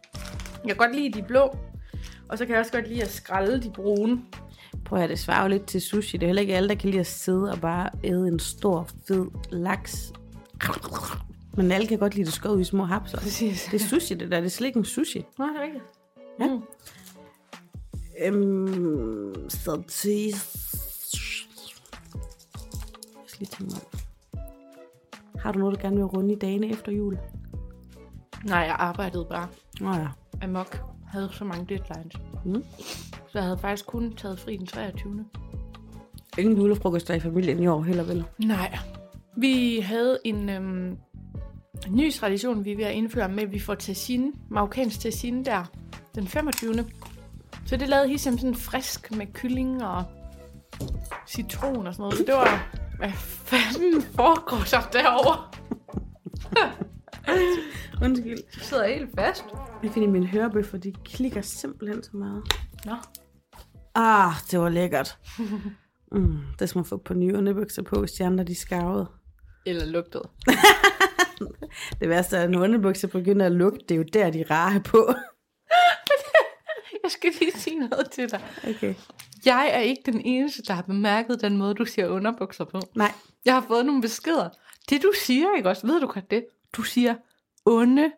Jeg kan godt lide de blå, og så kan jeg også godt lide at skrælle de brune. Prøv at høre, det svarer jo lidt til sushi. Det er heller ikke alle, der kan lide at sidde og bare æde en stor, fed laks. Men alle kan godt lide det skåret i små hapser. Præcis. Det er sushi, det der. Det er slet ikke en sushi. Nå, det er rigtigt. Ja. Mm. Øhm, så til... Jeg skal lige tænke mig. Har du noget, du gerne vil runde i dagene efter jul? Nej, jeg arbejdede bare Nå ja. Amok. Havde så mange deadlines. Mm. Så jeg havde faktisk kun taget fri den 23. Ingen julefrokoster i familien i år heller vel? Nej. Vi havde en øhm, ny tradition, vi er ved at indføre med, at vi får tagine, marokkansk tagine der, den 25. Så det lavede Hisham sådan frisk med kylling og citron og sådan noget. Så det var, hvad fanden foregår der derovre? Undskyld. Du sidder helt fast. Jeg finder mine hørebøffer, de klikker simpelthen så meget. Nå. Ah, det var lækkert. Mm, det skal man få på nye underbukser på, hvis de andre de er skarvede. Eller lugtet. Det værste er, at når underbukser begynder at lugte, det er jo der, de er rare på. Jeg skal lige sige noget til dig. Okay. Jeg er ikke den eneste, der har bemærket den måde, du siger underbukser på. Nej, Jeg har fået nogle beskeder. Det du siger, ikke også? Ved du godt det? Du siger onde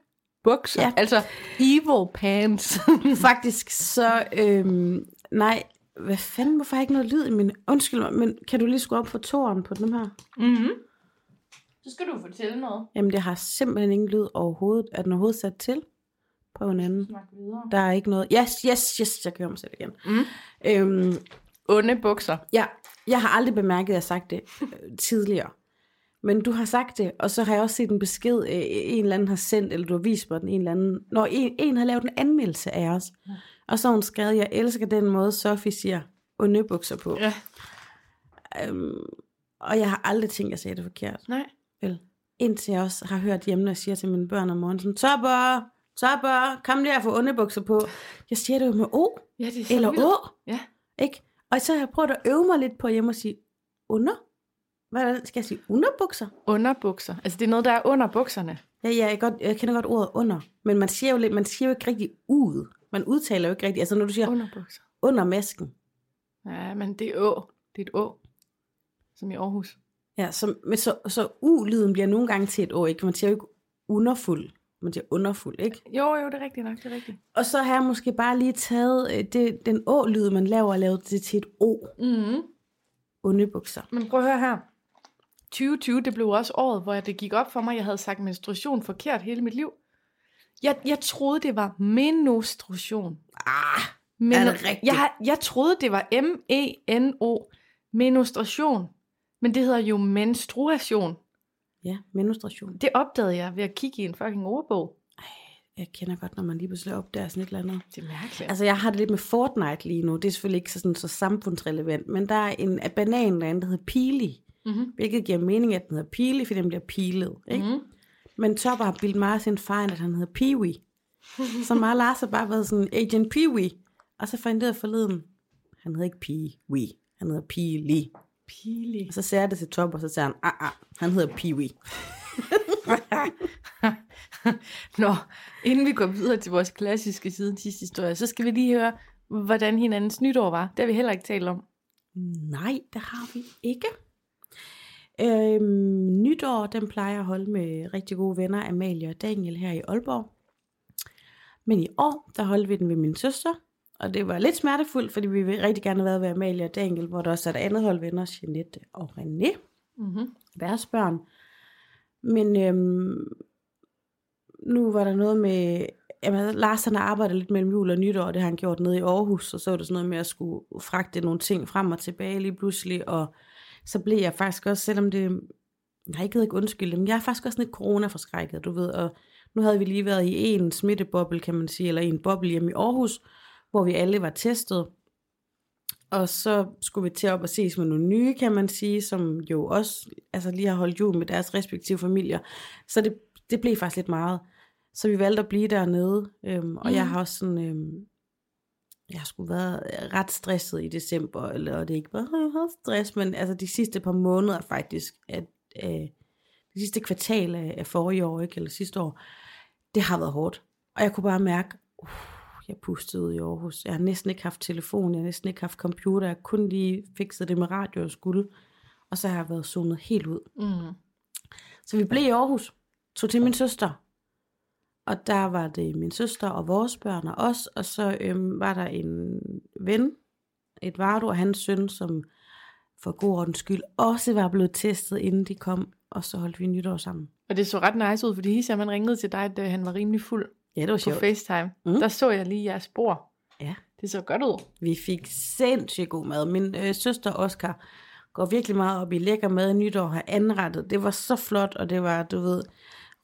bukser. Ja. Altså evil pants. faktisk så... Øhm, nej, hvad fanden, hvorfor har jeg ikke noget lyd i min... Undskyld mig, men kan du lige skrue op for toren på den her? mm-hmm. Så skal du fortælle noget. Jamen, det har simpelthen ingen lyd overhovedet. Er den overhovedet sat til? Prøv en anden. Snak videre. Der er ikke noget... Yes, yes, yes, jeg høre mig selv igen. Mm. Øhm, Onde bukser. ja, jeg har aldrig bemærket, at jeg har sagt det øh, tidligere. Men du har sagt det, og så har jeg også set en besked, øh, en eller anden har sendt, eller du har vist mig den en eller anden. Når en, en har lavet en anmeldelse af os, og så har hun skrevet, jeg elsker den måde, Sofie siger, underbukser på. Ja. Øhm, og jeg har aldrig tænkt, at jeg sagde det forkert. Nej. Vel. Indtil jeg også har hørt hjemme, når jeg siger til mine børn om morgenen, sådan, Topper, Topper, kom lige og få underbukser på. Jeg siger det jo med O, Ja, det er så eller vildt. Å, Ja. ikke? Og så har jeg prøvet at øve mig lidt på hjemme og sige, under? Hvad skal jeg sige? Underbukser? Underbukser. Altså det er noget, der er under bukserne. Ja, ja jeg, godt, jeg kender godt ordet under, men man siger jo, lidt, man siger jo ikke rigtig ud. Man udtaler jo ikke rigtig, altså når du siger Underbukser. under masken. Ja, men det er å. Det er et å. Som i Aarhus. Ja, så, men så, så u-lyden bliver nogle gange til et ord, ikke? Man siger jo ikke underfuld, man siger underfuld, ikke? Jo, jo, det er rigtigt nok, det er rigtigt. Og så har jeg måske bare lige taget øh, det, den å-lyd, man laver, og lavet det til et o. Mm-hmm. Underbukser. Men prøv at høre her. 2020, det blev også året, hvor det gik op for mig, jeg havde sagt menstruation forkert hele mit liv. Jeg, jeg troede, det var menstruation. Ah, Men Er det rigtigt? Jeg, jeg troede, det var M-E-N-O, menstruation. Men det hedder jo menstruation. ja, menstruation. Det opdagede jeg ved at kigge i en fucking ordbog. Jeg kender godt, når man lige pludselig opdager sådan et eller andet. Det er mærkeligt. Altså, jeg har det lidt med Fortnite lige nu. Det er selvfølgelig ikke så, sådan, så samfundsrelevant, men der er en af banan derinde, der hedder Pili. Mm-hmm. Hvilket giver mening, at den hedder Pili, fordi den bliver pilet. Ikke? Mm. Men Topper har bildt meget sin fejl, at han hedder Peewee. Så mig og Lars har bare været sådan, Agent Peewee. Og så fandt jeg forleden, han hedder ikke Peewee, han hedder Pili. Pili. Og så sagde jeg det til Topper, og så sagde han, ah, ah, han hedder Peewee. Nå, inden vi går videre til vores klassiske siden sidste historie, så skal vi lige høre, hvordan hinandens nytår var. Det har vi heller ikke talt om. Nej, det har vi ikke. Øhm, nytår, den plejer jeg at holde med rigtig gode venner, Amalie og Daniel her i Aalborg. Men i år, der holdt vi den ved min søster, og det var lidt smertefuldt, fordi vi ville rigtig gerne have været ved Amalie og Daniel, hvor der også er et andet hold venner, Jeanette og René, Mm-hmm. deres børn. Men øhm, nu var der noget med, jamen, Lars han har arbejdet lidt mellem jul og nytår, og det har han gjort nede i Aarhus, og så var det sådan noget med at skulle fragte nogle ting frem og tilbage lige pludselig, og så blev jeg faktisk også, selvom det, jeg ikke ikke undskylde men jeg er faktisk også lidt corona-forskrækket, du ved, og nu havde vi lige været i en smitteboble, kan man sige, eller i en boble hjemme i Aarhus, hvor vi alle var testet, og så skulle vi til op og ses med nogle nye, kan man sige, som jo også altså lige har holdt jul med deres respektive familier. Så det, det blev faktisk lidt meget. Så vi valgte at blive dernede, øhm, og Mhm. jeg har også sådan, øhm, jeg har sgu været ret stresset i december, eller det er ikke bare, jeg har stress, men altså de sidste par måneder faktisk, at øh, det sidste kvartal af, af forrige år, ikke, eller sidste år, det har været hårdt. Og jeg kunne bare mærke, uh, jeg pustede ud i Aarhus. Jeg har næsten ikke haft telefon, jeg har næsten ikke haft computer, jeg kun lige fikset det med radio og skulle. Og så har jeg været zonet helt ud. Mm. Så vi blev i Aarhus, tog til min søster. Og der var det min søster og vores børn og os, og så øhm, var der en ven, Eduardo og hans søn, som for god ordens skyld også var blevet testet, inden de kom, og så holdt vi nytår sammen. Og det så ret nice ud, fordi Hisham han ringede til dig, da han var rimelig fuld Ja, det var på sjovt. FaceTime. Mm. Der så jeg lige jeres spor. Ja. Det så godt ud. Vi fik sindssygt god mad. Min øh, søster Oscar går virkelig meget op i lækker mad i nytår, har anrettet. Det var så flot, og det var, du ved,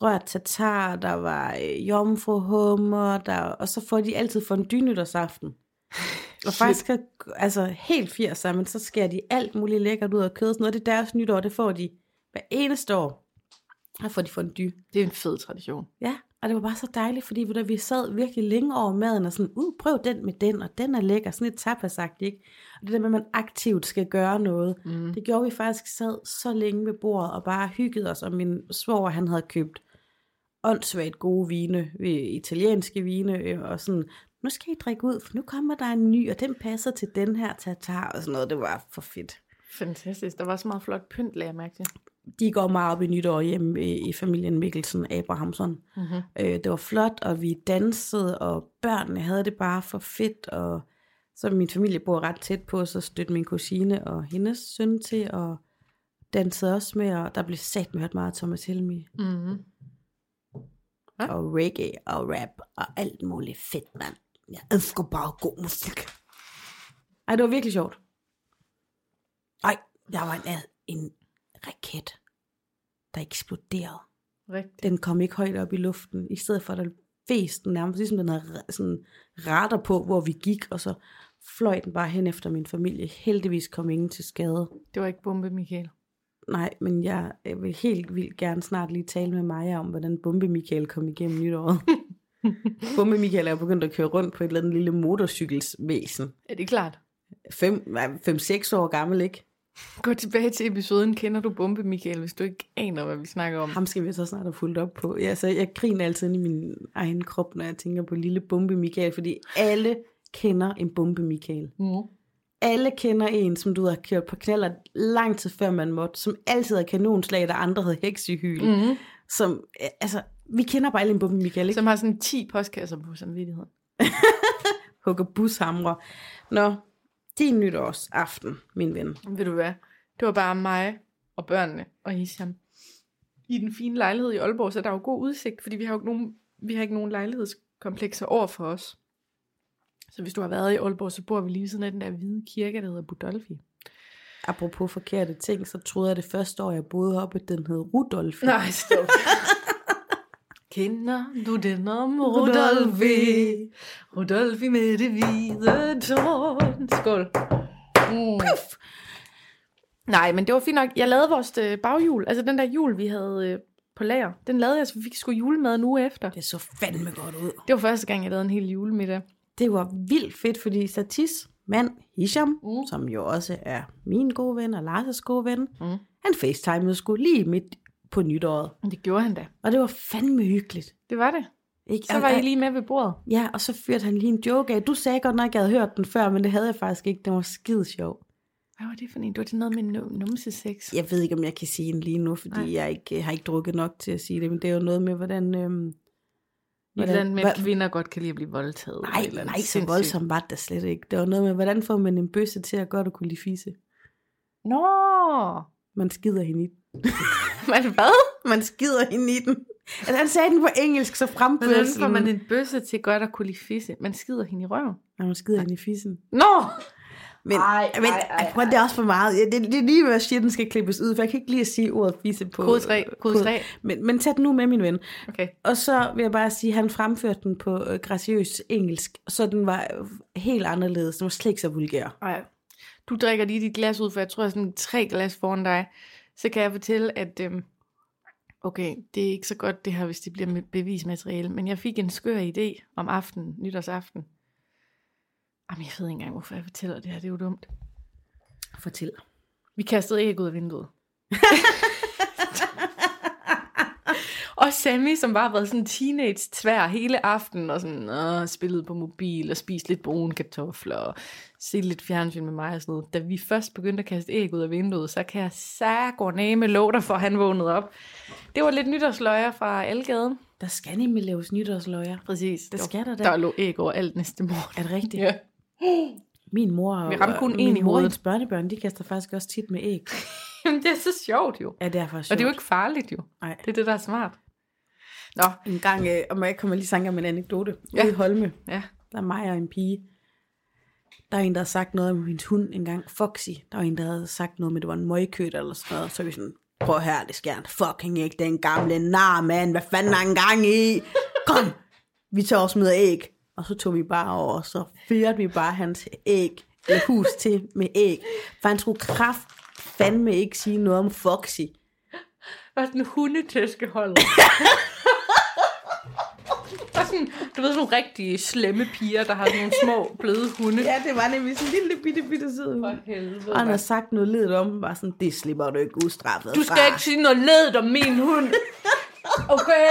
rørt tatar, der var øh, jomfruhummer, der, og så får de altid fondue nytårsaften. Og faktisk, altså helt 80'er, men så skærer de alt muligt lækkert ud af kød. Sådan noget, det er deres nytår, det får de hver eneste år. Her får de fondue. Det er en fed tradition. Ja, og det var bare så dejligt, fordi ved du, vi sad virkelig længe over maden, og sådan, uh, prøv den med den, og den er lækker, sådan et tapasagt, ikke? Og det der med, at man aktivt skal gøre noget, Mm. det gjorde vi faktisk, sad så længe ved bordet, og bare hyggede os, og min svoger, han havde købt åndssvagt gode vine, øh, italienske vine, øh, og sådan, nu skal I drikke ud, for nu kommer der en ny, og den passer til den her tatar, og sådan noget, det var for fedt. Fantastisk. Der var så meget flot pynt, lagde jeg mærke til. De går meget op i nytår hjemme i, i familien Mikkelsen Abrahamsson. Mm-hmm. Øh, det var flot, og vi dansede, og børnene havde det bare for fedt, og så min familie bor ret tæt på, så støtte min kusine og hendes søn til, og dansede også med, og der blev sat med hørt meget Thomas Helmi, Mm-hmm. Ja. og reggae og rap, og alt muligt fedt, mand. Jeg elsker bare god musik. Ej, det var virkelig sjovt. Ej, der var en, en raket, der eksploderede. Rigtigt. den kom ikke højt op i luften, i stedet for at der fæste den nærmest, ligesom den havde sådan radar på, hvor vi gik, og så fløj den bare hen efter min familie. Heldigvis kom ingen til skade. Det var ikke bombe, Michael. Nej, men jeg vil helt vildt gerne snart lige tale med Maja om, hvordan Bombe Michael kom igennem nytåret. Bombe Michael er begyndt at køre rundt på et eller andet lille motorcykelsvæsen. Er det klart? 5-6 år gammel, ikke? Gå tilbage til episoden, kender du bombe, Michael, hvis du ikke aner, hvad vi snakker om. Ham skal vi så snart have fulgt op på. Ja, så jeg griner altid i min egen krop, når jeg tænker på lille Bombe Michael, fordi alle kender en Bombe Michael. Mm. Alle kender en, som du har kørt på knaller lang tid før man måtte, som altid havde kanonslag, der andre havde heksehyl. Mm. Som, øh, altså, vi kender bare alle på dem, Michael, ikke? Som har sådan 10 postkasser på samvittigheden. Hugger bushamre. Nå, din nytårsaften, min ven. Ved du hvad? Det var bare mig og børnene og Hisham. I den fine lejlighed i Aalborg, så der er jo god udsigt, fordi vi har jo ikke nogen, vi har ikke nogen lejlighedskomplekser over for os. Så hvis du har været i Aalborg, så bor vi lige siden af den der hvide kirke, der hedder Budolfi. Apropos forkerte ting, så troede jeg det første år, jeg boede oppe, den hed Rudolf. Nej, stop. Kender du den om Rudolfi? Rudolfi med det hvide tårn. Skål. Mm. Nej, men det var fint nok. Jeg lavede vores øh, baghjul, altså den der jul, vi havde øh, på lager. Den lavede jeg, så vi fik sgu julemad uge efter. Det så fandme godt ud. Det var første gang, jeg lavede en hel julemiddag. Det var vildt fedt, fordi Satis mand, Hisham, mm. som jo også er min gode ven og Lars' gode ven, mm. han facetimede sgu lige midt på nytåret. Det gjorde han da. Og det var fandme hyggeligt. Det var det. Ikke? Så var I lige med ved bordet. Ja, og så fyrte han lige en joke af. Du sagde godt nok, at jeg havde hørt den før, men det havde jeg faktisk ikke. Den var skide sjov. Hvad var det for en? Det var det noget med numsesex. Jeg ved ikke, om jeg kan sige den lige nu, fordi Nej. jeg ikke, har ikke drukket nok til at sige det, men det er jo noget med, hvordan... Øhm, hvordan med, at kvinder godt kan lide at blive voldtaget. Nej, eller nej, så voldsomt var det slet ikke. Det var noget med, hvordan får man en bøsse til at godt at kunne lide fisse? Nå! Man skider hende i den. Men hvad? Man skider hende i den. Altså, han sagde den på engelsk, så fremførselen. Hvordan får man en bøsse til godt at kunne lide fisse? Man skider hende i røven. Ja, man skider hende i fissen. Nå! Men, ej, men ej, ej, ej. det er også for meget. Ja, det, det er lige, hvad shit, den skal klippes ud, for jeg kan ikke lige at sige ordet fisse på. Kode 3. Kode 3. Men, men tag den nu med, min ven. Okay. Og så vil jeg bare sige, at han fremførte den på øh, graciøs engelsk, så den var øh, helt anderledes. Den var slet ikke så vulgær. Ej. Du drikker lige dit glas ud, for jeg tror, jeg er sådan tre glas foran dig. Så kan jeg fortælle, at øhm, okay, det er ikke så godt det her, hvis det bliver bevismateriale, men jeg fik en skør idé om aftenen, nytårsaften. Jamen, jeg ved ikke engang, hvorfor jeg fortæller det her. Det er jo dumt. Fortæl. Vi kastede æg ud af vinduet. og Sammy, som bare har været sådan teenage tvær hele aftenen, og sådan, øh, spillet på mobil, og spist lidt brune kartofler, og set lidt fjernsyn med mig og sådan noget. Da vi først begyndte at kaste æg ud af vinduet, så kan jeg ned med låter, for han vågnede op. Det var lidt nytårsløjer fra Algaden. Der skal nemlig laves nytårsløjer. Præcis. Det skal der da. Der lå æg over alt næste morgen. Er det rigtigt? Ja. Min mor og Vi ramte kun min én i hovedet. mors børnebørn, de kaster faktisk også tit med æg. Jamen, det er så sjovt jo. Ja, det er faktisk Og det er jo sjovt. ikke farligt jo. Nej. Det er det, der er smart. Nå, En gang, øh, og jeg kommer lige sange om en anekdote. Ja. I Holme, ja. der er mig og en pige. Der er en, der har sagt noget om hendes hund engang. Foxy. Der var en, der havde sagt noget med, det var en møgkød eller sådan noget. Så vi sådan, prøv her, det sker fucking ikke, den gamle nar, mand. Hvad fanden er han gang i? Kom, vi tager også med æg. Og så tog vi bare over, og så fyrede vi bare hans æg, eller hus til med æg. For han skulle kraft fandme ikke sige noget om Foxy. Hvad sådan en hundetæskehold? Og sådan, du ved, sådan nogle rigtig slemme piger, der har sådan nogle små, bløde hunde. Ja, det var nemlig sådan en lille bitte, bitte sød hund. For helvede. Og han har sagt noget ledet om, bare sådan, det slipper du ikke ustraffet Du skal ikke sige noget ledet om min hund. Okay?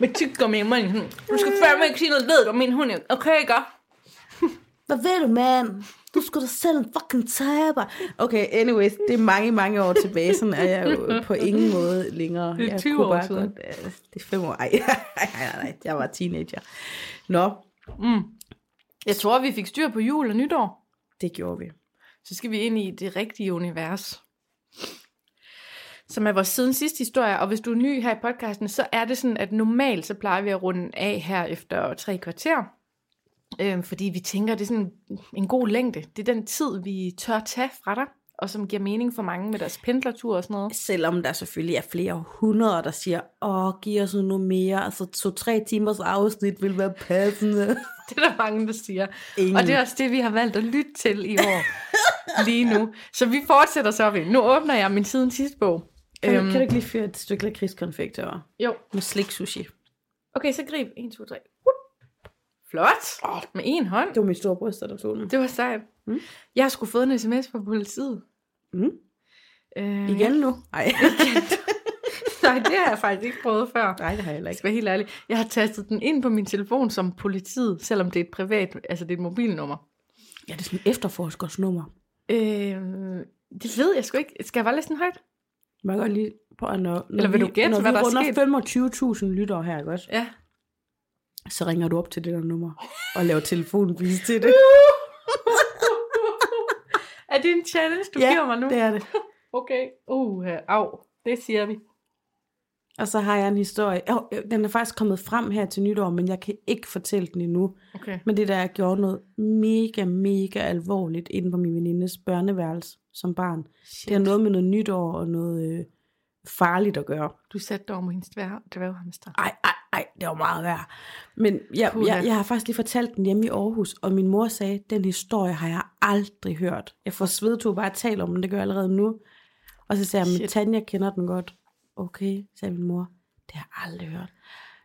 Med tyggegummi i munden. Du skal fandme ikke sige noget ledet om min hund. Okay, ikke? Hvad ved du, mand? Du skulle da selv en fucking taber. Okay, anyways, det er mange, mange år tilbage. Sådan er jeg jo på ingen måde længere. Det er jeg 20 kunne år siden. Øh, det er fem år. Ej, nej, nej, nej, jeg var teenager. Nå, Jeg tror, vi fik styr på jul og nytår. det gjorde vi. Så skal vi ind i det rigtige univers. Som er vores siden sidste historie. Og hvis du er ny her i podcasten, så er det sådan, at normalt så plejer vi at runde af her efter tre kvarter. Øhm, fordi vi tænker, det er sådan en god længde. Det er den tid, vi tør tage fra dig. Og som giver mening for mange med deres pendlertur og sådan noget. Selvom der selvfølgelig er flere hundrede, der siger, åh, giv os nu noget mere. Altså, to-tre timers afsnit vil være passende. Det er der mange, der siger. Ingen. Og det er også det, vi har valgt at lytte til i år. lige nu. Så vi fortsætter så ved. Nu åbner jeg min siden sidste bog. Kan, øhm. kan du ikke lige fyre et stykke lakridskonfekt over? Jo. Med slik sushi. Okay, så grib. 1, 2, 3. Flot. Med en hånd. Det var min store bryster, der tog den. Det var sejt. Mm. Jeg har sgu fået en sms fra politiet. Mm. Øh, Igen nu? Nej. Nej, det har jeg faktisk ikke prøvet før. Nej, det har jeg heller Jeg ikke. skal være helt ærlig. Jeg har tastet den ind på min telefon som politiet, selvom det er et privat, altså det er et mobilnummer. Ja, det er sådan et efterforskersnummer. Øh, det ved jeg sgu ikke. Skal jeg bare læse den højt? Man kan godt lige på, når, når Eller vil vi, du gætte, når hvad vi der er runder 25.000 lyttere her, ikke også? Ja. Så ringer du op til det der nummer og laver telefonvis til det. er det en challenge, du ja, giver mig nu? det er det. Okay. Uh, au. Det siger vi. Og så har jeg en historie. Oh, den er faktisk kommet frem her til nytår, men jeg kan ikke fortælle den endnu. Okay. Men det der, jeg gjorde noget mega, mega alvorligt inde på min venindes børneværelse som barn. Shit. Det har noget med noget nytår og noget øh, farligt at gøre. Du satte dig over hendes dværg, dværghamster. Ej, ej, ej, det var meget værd. Men jeg, Puha. jeg, jeg har faktisk lige fortalt den hjemme i Aarhus, og min mor sagde, den historie har jeg aldrig hørt. Jeg får svedtog bare at tale om den, det gør jeg allerede nu. Og så sagde jeg, men. Tanja kender den godt. Okay, sagde min mor. Det har jeg aldrig hørt.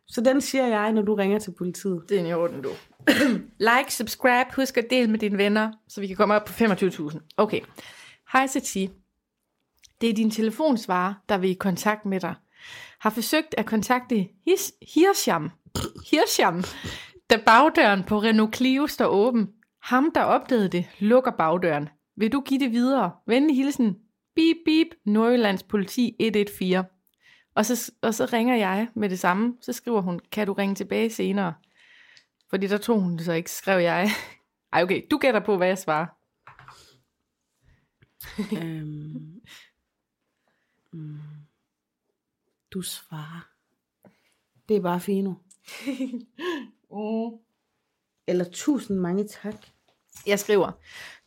Så den siger jeg, når du ringer til politiet. Det er i orden, du. like, subscribe, husk at dele med dine venner, så vi kan komme op på 25.000. Okay. Hej Sati. Det er din telefonsvarer, der vil i kontakt med dig. Har forsøgt at kontakte His, Hirscham, Hirscham, da bagdøren på Renault Clio står åben. Ham, der opdagede det, lukker bagdøren. Vil du give det videre? Venlig hilsen. Beep, beep, Nordjyllands politi 114. Og så, og så ringer jeg med det samme. Så skriver hun, kan du ringe tilbage senere? Fordi der tog hun det så ikke, skrev jeg. Ej okay, du gætter på, hvad jeg svarer. øhm, mm, du svarer. Det er bare fino. Mm. Eller tusind mange tak. Jeg skriver,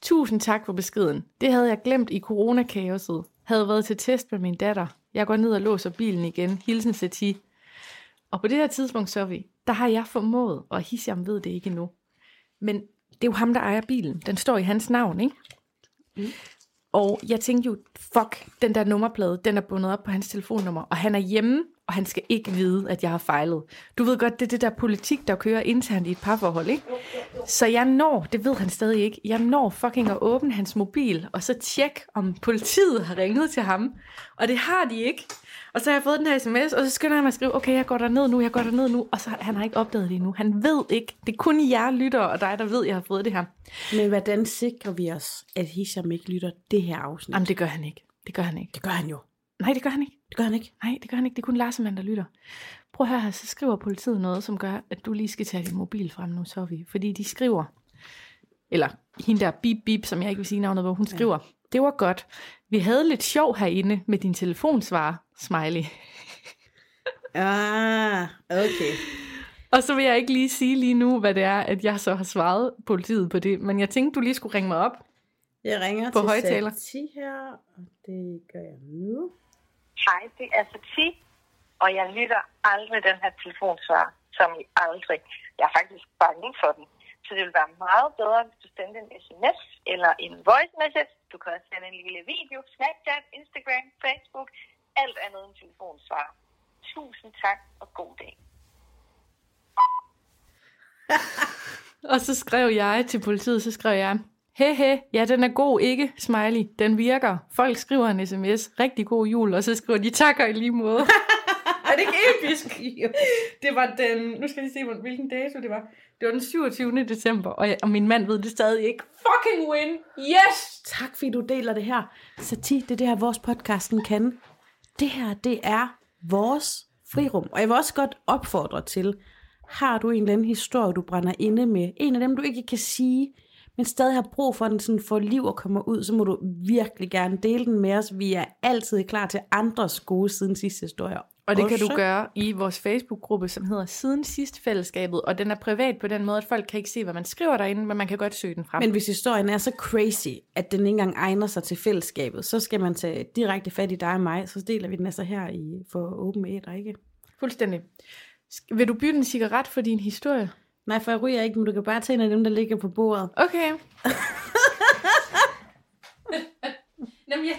tusind tak for beskeden. Det havde jeg glemt i coronakaoset. Havde været til test med min datter. Jeg går ned og låser bilen igen. Hilsen Sati. Og på det her tidspunkt, så vi, der har jeg formået, og Hisham ved det ikke endnu. Men det er jo ham, der ejer bilen. Den står i hans navn, ikke? Mm. Og jeg tænkte jo, fuck, den der nummerplade, den er bundet op på hans telefonnummer, og han er hjemme, og han skal ikke vide, at jeg har fejlet. Du ved godt, det er det der politik, der kører internt i et parforhold, ikke? Så jeg når, det ved han stadig ikke, jeg når fucking at åbne hans mobil, og så tjekke, om politiet har ringet til ham. Og det har de ikke. Og så har jeg fået den her sms, og så skynder jeg mig at skrive, okay, jeg går der ned nu, jeg går der ned nu. Og så han har ikke opdaget det endnu. Han ved ikke. Det er kun jer lytter og dig, der ved, jeg har fået det her. Men hvordan sikrer vi os, at Hisham ikke lytter det her afsnit? Jamen, det gør han ikke. Det gør han ikke. det gør han jo. Nej, det gør han ikke. Det gør han ikke. Nej, det gør han ikke. Det er kun Larsemann, der lytter. Prøv her, så skriver politiet noget, som gør, at du lige skal tage din mobil frem nu, så vi. Fordi de skriver, eller hende der bip bip, som jeg ikke vil sige navnet på, hun skriver, ja. det var godt. Vi havde lidt sjov herinde med din telefonsvarer, smiley. Ah, okay. Og så vil jeg ikke lige sige lige nu, hvad det er, at jeg så har svaret politiet på det. Men jeg tænkte, du lige skulle ringe mig op. Jeg ringer På til højtaler. Her, og det gør jeg nu. Hej, det er Sati, og jeg lytter aldrig den her telefonsvar, som I aldrig. Jeg er faktisk bange for den. Så det vil være meget bedre, hvis du sender en sms eller en voice message. Du kan også sende en lille video, Snapchat, Instagram, Facebook, alt andet end telefonsvar. Tusind tak og god dag. Og så skrev jeg til politiet, så skrev jeg, he he, ja den er god, ikke smiley, den virker. Folk skriver en sms, rigtig god jul, og så skriver de takker i lige måde. er det ikke episk? det var den, nu skal jeg lige se, hvilken dato det var. Det var den 27. december, og, jeg, og min mand ved det stadig ikke. Fucking win! Yes! Tak fordi du deler det her. Sati, det er det her, vores podcasten kan. Det her, det er vores frirum. Og jeg vil også godt opfordre til, har du en eller anden historie, du brænder inde med, en af dem, du ikke kan sige, men stadig har brug for, at den sådan får liv og kommer ud, så må du virkelig gerne dele den med os. Vi er altid klar til andres gode siden sidste historier. Og det kan Også- du gøre i vores Facebook-gruppe, som hedder Siden Sidst Fællesskabet, og den er privat på den måde, at folk kan ikke se, hvad man skriver derinde, men man kan godt søge den frem. Men hvis historien er så crazy, at den ikke engang egner sig til fællesskabet, så skal man tage direkte fat i dig og mig, så deler vi den altså her i, for åben æder, ikke? Fuldstændig. Vil du bytte en cigaret for din historie? Nej, for jeg ryger ikke, men du kan bare tage en af dem, der ligger på bordet. Okay. Jamen ja.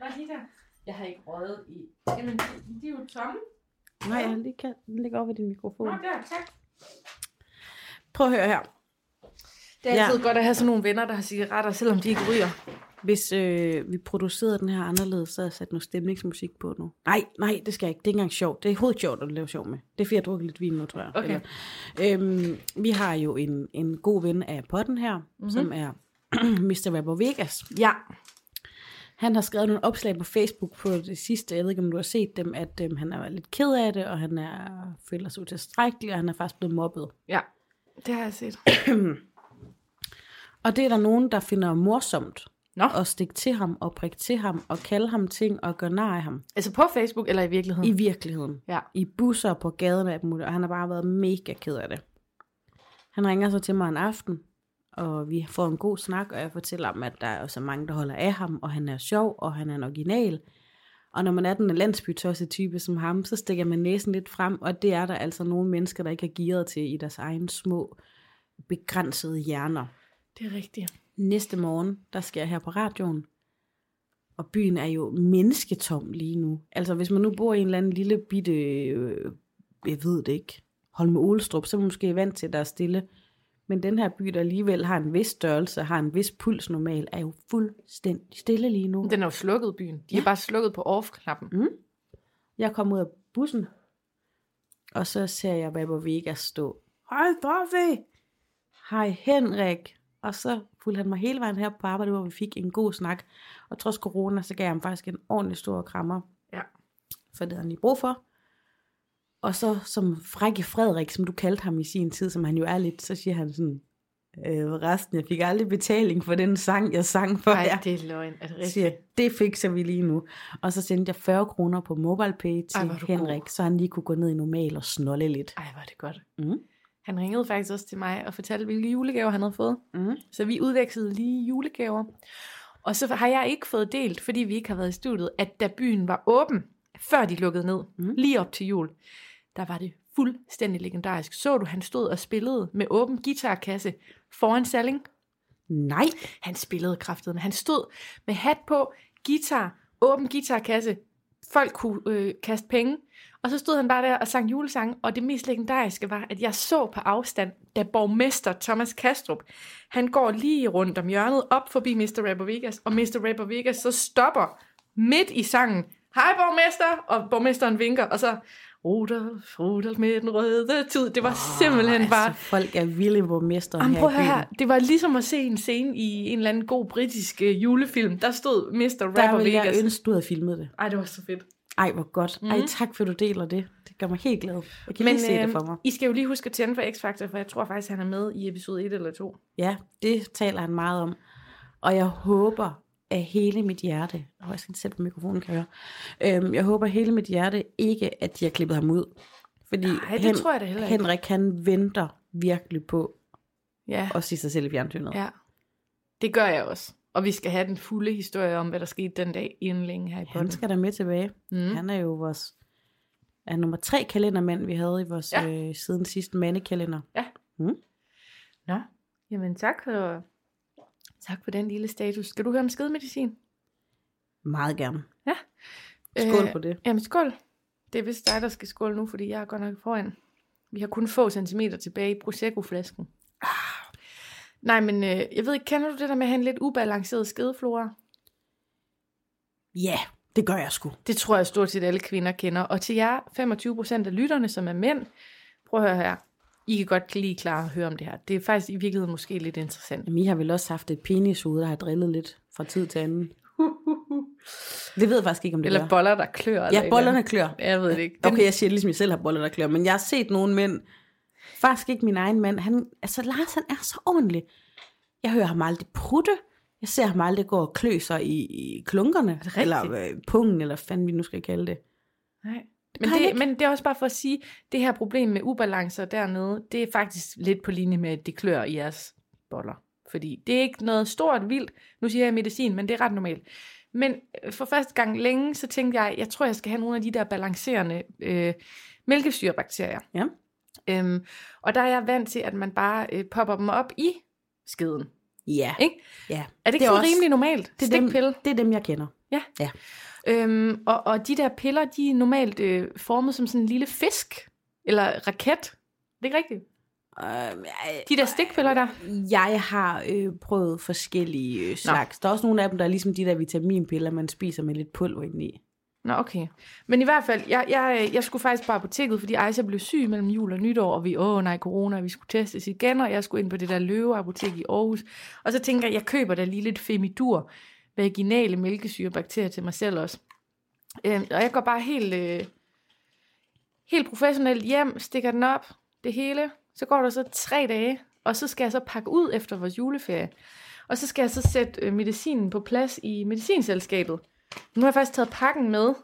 Nej, lige der. Jeg har ikke røget i... Jamen, de, de er jo tomme. Nej, jeg lige kan den ligger over ved din mikrofon. Nå, der, tak. Prøv at høre her. Det er Ja. altid godt at have sådan nogle venner, der har cigaretter, selvom de ikke ryger. Hvis øh, vi producerede den her anderledes, så havde jeg sat noget stemningsmusik på nu. Nej, nej, det skal jeg ikke. Det er ikke engang sjovt. Det er hovedet sjovt at lave sjov med. Det er fordi, jeg drukker lidt vin nu, tror jeg. Okay. Eller, øhm, vi har jo en, en god ven af potten her, Mhm. mm-hmm. som er Mr. Rapper Vegas. Ja. Han har skrevet nogle opslag på Facebook på det sidste, jeg ved ikke, om du har set dem, at øhm, han er lidt ked af det, og han er, føler sig utilstrækkelig, og han er faktisk blevet mobbet. Ja. Det har jeg set. Og det er der nogen, der finder morsomt Nå. at stikke til ham, og prikke til ham, og kalde ham ting, og gøre nar af ham. Altså på Facebook eller i virkeligheden? I virkeligheden. Ja. I busser på gaden og muligt, og han har bare været mega ked af det. Han ringer så til mig en aften, og vi får en god snak, og jeg fortæller ham, at der er så mange, der holder af ham, og han er sjov, og han er en original. Og når man er den landsbytosset type som ham, så stikker man næsen lidt frem, og det er der altså nogle mennesker, der ikke er gearet til i deres egen små, begrænsede hjerner. Det er rigtigt. Næste morgen, der skal jeg her på radioen, og byen er jo mennesketom lige nu. Altså hvis man nu bor i en eller anden lille bitte, øh, jeg ved det ikke, Holme Olestrup, så er man måske vant til, at der er stille. Men den her by, der alligevel har en vis størrelse, har en vis puls normal, er jo fuldstændig stille lige nu. Den er jo slukket, byen. De ja. er bare slukket på off-knappen. Mm. Jeg kom ud af bussen, og så ser jeg Babo Vegas stå. Hej, Buffy! Hej, Henrik! Og så fulgte han mig hele vejen her på arbejde, hvor vi fik en god snak. Og trods corona, så gav jeg ham faktisk en ordentlig stor krammer. Ja. For det havde han lige brug for. Og så som Frække Frederik, som du kaldte ham i sin tid, som han jo er lidt, så siger han sådan, øh, resten, jeg fik aldrig betaling for den sang, jeg sang for Nej, det er løgn. Er det rigtigt? siger, det fikser vi lige nu. Og så sendte jeg 40 kroner på MobilePay til Ej, Henrik, god. så han lige kunne gå ned i normal og snolle lidt. Ej, er det godt. Mm. Han ringede faktisk også til mig og fortalte, hvilke julegaver han havde fået. Mm. Så vi udvekslede lige julegaver. Og så har jeg ikke fået delt, fordi vi ikke har været i studiet, at da byen var åben, før de lukkede ned, Mm. lige op til jul, der var det fuldstændig legendarisk. Så du, han stod og spillede med åben guitarkasse foran Salling? Nej, Han spillede kraftet. Han stod med hat på, guitar, åben guitarkasse. Folk kunne øh, kaste penge. Og så stod han bare der og sang julesange. Og det mest legendariske var, at jeg så på afstand, da borgmester Thomas Kastrup, han går lige rundt om hjørnet op forbi Mr. Rapper Vegas. Og Mr. Rapper Vegas så stopper midt i sangen. Hej borgmester! Og borgmesteren vinker, og så Rudolf, Rudolf med den røde tud. Det var oh, simpelthen altså, bare... folk er vilde mesteren Jamen, her prøv byen. her. Det var ligesom at se en scene i en eller anden god britisk øh, julefilm. Der stod Mr. Der Rapper ville jeg Vegas. ønske, du havde filmet det. Ej, det var så fedt. Ej, hvor godt. Mm. Ej, tak for, du deler det. Det gør mig helt glad. Jeg kan Men, lige se det for mig. I skal jo lige huske at tænde for X-Factor, for jeg tror faktisk, han er med i episode 1 eller 2. Ja, det taler han meget om. Og jeg håber af hele mit hjerte, og jeg skal sætte på mikrofonen, kan jeg høre. Øhm, jeg håber hele mit hjerte ikke, at de har klippet ham ud. Fordi Nej, det tror jeg da heller ikke. Henrik, han venter virkelig på Ja, at sige sig selv i fjernsynet. ja. Det gør jeg også. Og vi skal have den fulde historie om, hvad der skete den dag inden længe her i Han podden. skal da med tilbage. Mm. Han er jo vores er nummer tre kalendermand, vi havde i vores Ja. øh, siden sidste mandekalender. Nå, jamen tak for, tak for den lille status. Skal du høre om skedemedicin? Meget gerne. Ja. Skål Øh, på det. Jamen skål. Det er vist dig, der skal skåle nu, fordi jeg er godt nok foran. Vi har kun få centimeter tilbage i Prosecco-flasken. Nej, men øh, jeg ved ikke, kender du det der med at have en lidt ubalanceret skedeflora? Ja, det gør jeg sgu. Det tror jeg stort set alle kvinder kender. Og til jer 25% af lytterne, som er mænd, prøv at høre her. I kan godt lige klare at høre om det her. Det er faktisk i virkeligheden måske lidt interessant. Jamen, I har vel også haft et penishoved, der har drillet lidt fra tid til anden. Det ved jeg faktisk ikke, om det Eller gør. boller, der klør. eller Ja, et bollerne eller klør. Jeg ved det ikke. Den, Okay, jeg siger ligesom, jeg selv har boller, der klør, men jeg har set nogle mænd, faktisk ikke min egen mand, han, altså Lars, han er så ordentlig. Jeg hører ham aldrig prutte, jeg ser ham aldrig gå og klø sig i, i klunkerne, eller øh, pungen, eller hvad fanden vi nu skal kalde det. Nej. Det Men det, men det er også bare for at sige, det her problem med ubalancer dernede, det er faktisk lidt på linje med, at det klør i jeres boller. Fordi det er ikke noget stort vildt. Nu siger jeg medicin, men det er ret normalt. Men øh, for første gang længe, så tænkte jeg, jeg tror, jeg skal have nogle af de der balancerende øh, mælkesyrebakterier. Ja. Øhm, og der er jeg vant til, at man bare øh, popper dem op i skeden. Ja, Ikke? ja. Er det ikke Det er også- rimelig normalt? Det er, dem, Stikpille? det er dem, jeg kender. Ja. Ja. Øhm, og, og de der piller, de er normalt øh, formet som sådan en lille fisk. Eller raket. Det er ikke rigtigt. Øh, De der stikpiller der. Jeg har øh, prøvet forskellige øh, slags. Der er også nogle af dem, der er ligesom de der vitaminpiller, man spiser med lidt pulver ind i. Nå, okay. Men i hvert fald, jeg, jeg, jeg skulle faktisk på apoteket, fordi Aisha blev syg mellem jul og nytår, og vi, åh nej, corona, vi skulle testes igen, og jeg skulle ind på det der løveapotek i Aarhus. Og så tænker jeg, jeg køber da lige lidt Femidur, vaginale mælkesyrebakterier til mig selv også. Øhm, og jeg går bare helt, øh, helt professionelt hjem, stikker den op, det hele. Så går der så tre dage, og så skal jeg så pakke ud efter vores juleferie. Og så skal jeg så sætte øh, medicinen på plads i medicinselskabet. Nu har jeg faktisk taget pakken med.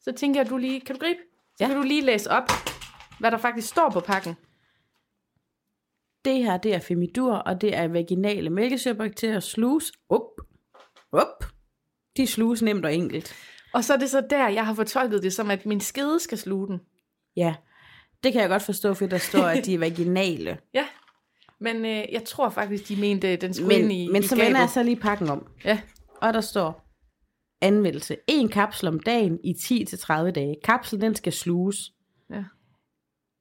Så tænker jeg, at du lige, kan du gribe? Så Ja. kan du lige læse op, hvad der faktisk står på pakken. Det her, det er femidur, og det er vaginale mælkesyrebakterier, slus, up, up. De sluges nemt og enkelt. Og så er det så der, jeg har fortolket det som, at min skede skal sluge den. Ja, det kan jeg godt forstå, for der står, at de er vaginale. Ja, men øh, jeg tror faktisk, de mente, at den skulle ind Men, i, men i så vender jeg så lige pakken om. Ja, Og der står anmeldelse. En kapsel om dagen i 10-30 dage. Kapslen, den skal sluges. ja.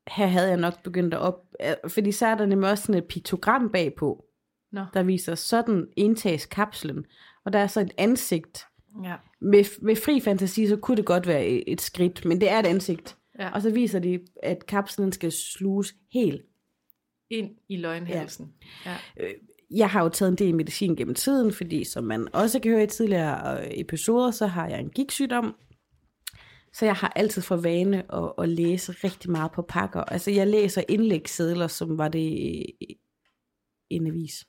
Her havde jeg nok begyndt at op... øh, Fordi så er der nemlig også sådan et piktogram bagpå, Nå. der viser, sådan indtages kapslen. Og der er så et ansigt. Ja. Med, med fri fantasi, så kunne det godt være et, et skridt, men det er et ansigt. ja. Og så viser de, at kapslen skal sluges helt. ind i løgnhalsen. Ja. ja. Jeg har jo taget en del medicin gennem tiden, fordi som man også kan høre i tidligere øh, episoder, så har jeg en gigtsygdom. Så jeg har altid for vane at, at læse rigtig meget på pakker. Altså jeg læser indlægssedler, som var det i en avis.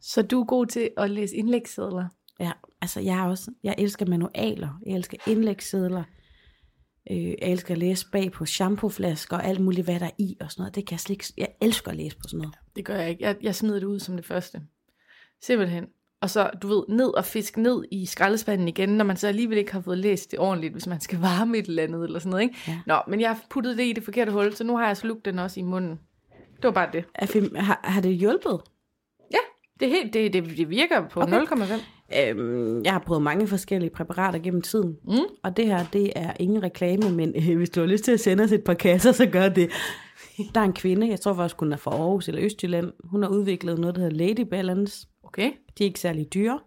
Så du er god til at læse indlægssedler? Ja, altså jeg er også, jeg elsker manualer, jeg elsker indlægssedler, øh, jeg elsker at læse bag på shampooflasker og alt muligt, hvad der er i og sådan noget. Det kan jeg slet ikke, jeg elsker at læse på sådan noget. Det gør jeg ikke. Jeg, jeg smider det ud som det første. Simpelthen. Og så, du ved, ned og fisk ned i skraldespanden igen, når man så alligevel ikke har fået læst det ordentligt, hvis man skal varme et eller andet, eller sådan noget, ikke? Ja. Nå, men jeg har puttet det i det forkerte hul, så nu har jeg slugt den også i munden. Det var bare det. Er Har, har det hjulpet? Ja, det, er helt, det, det, det virker på okay. 0,5. Øhm, jeg har prøvet mange forskellige præparater gennem tiden. Mm. Og det her, det er ingen reklame, men øh, hvis du har lyst til at sende os et par kasser, så gør det. Der er en kvinde, jeg tror faktisk, hun er fra Aarhus eller Østjylland. Hun har udviklet noget, der hedder Lady Balance. Okay. De er ikke særlig dyre.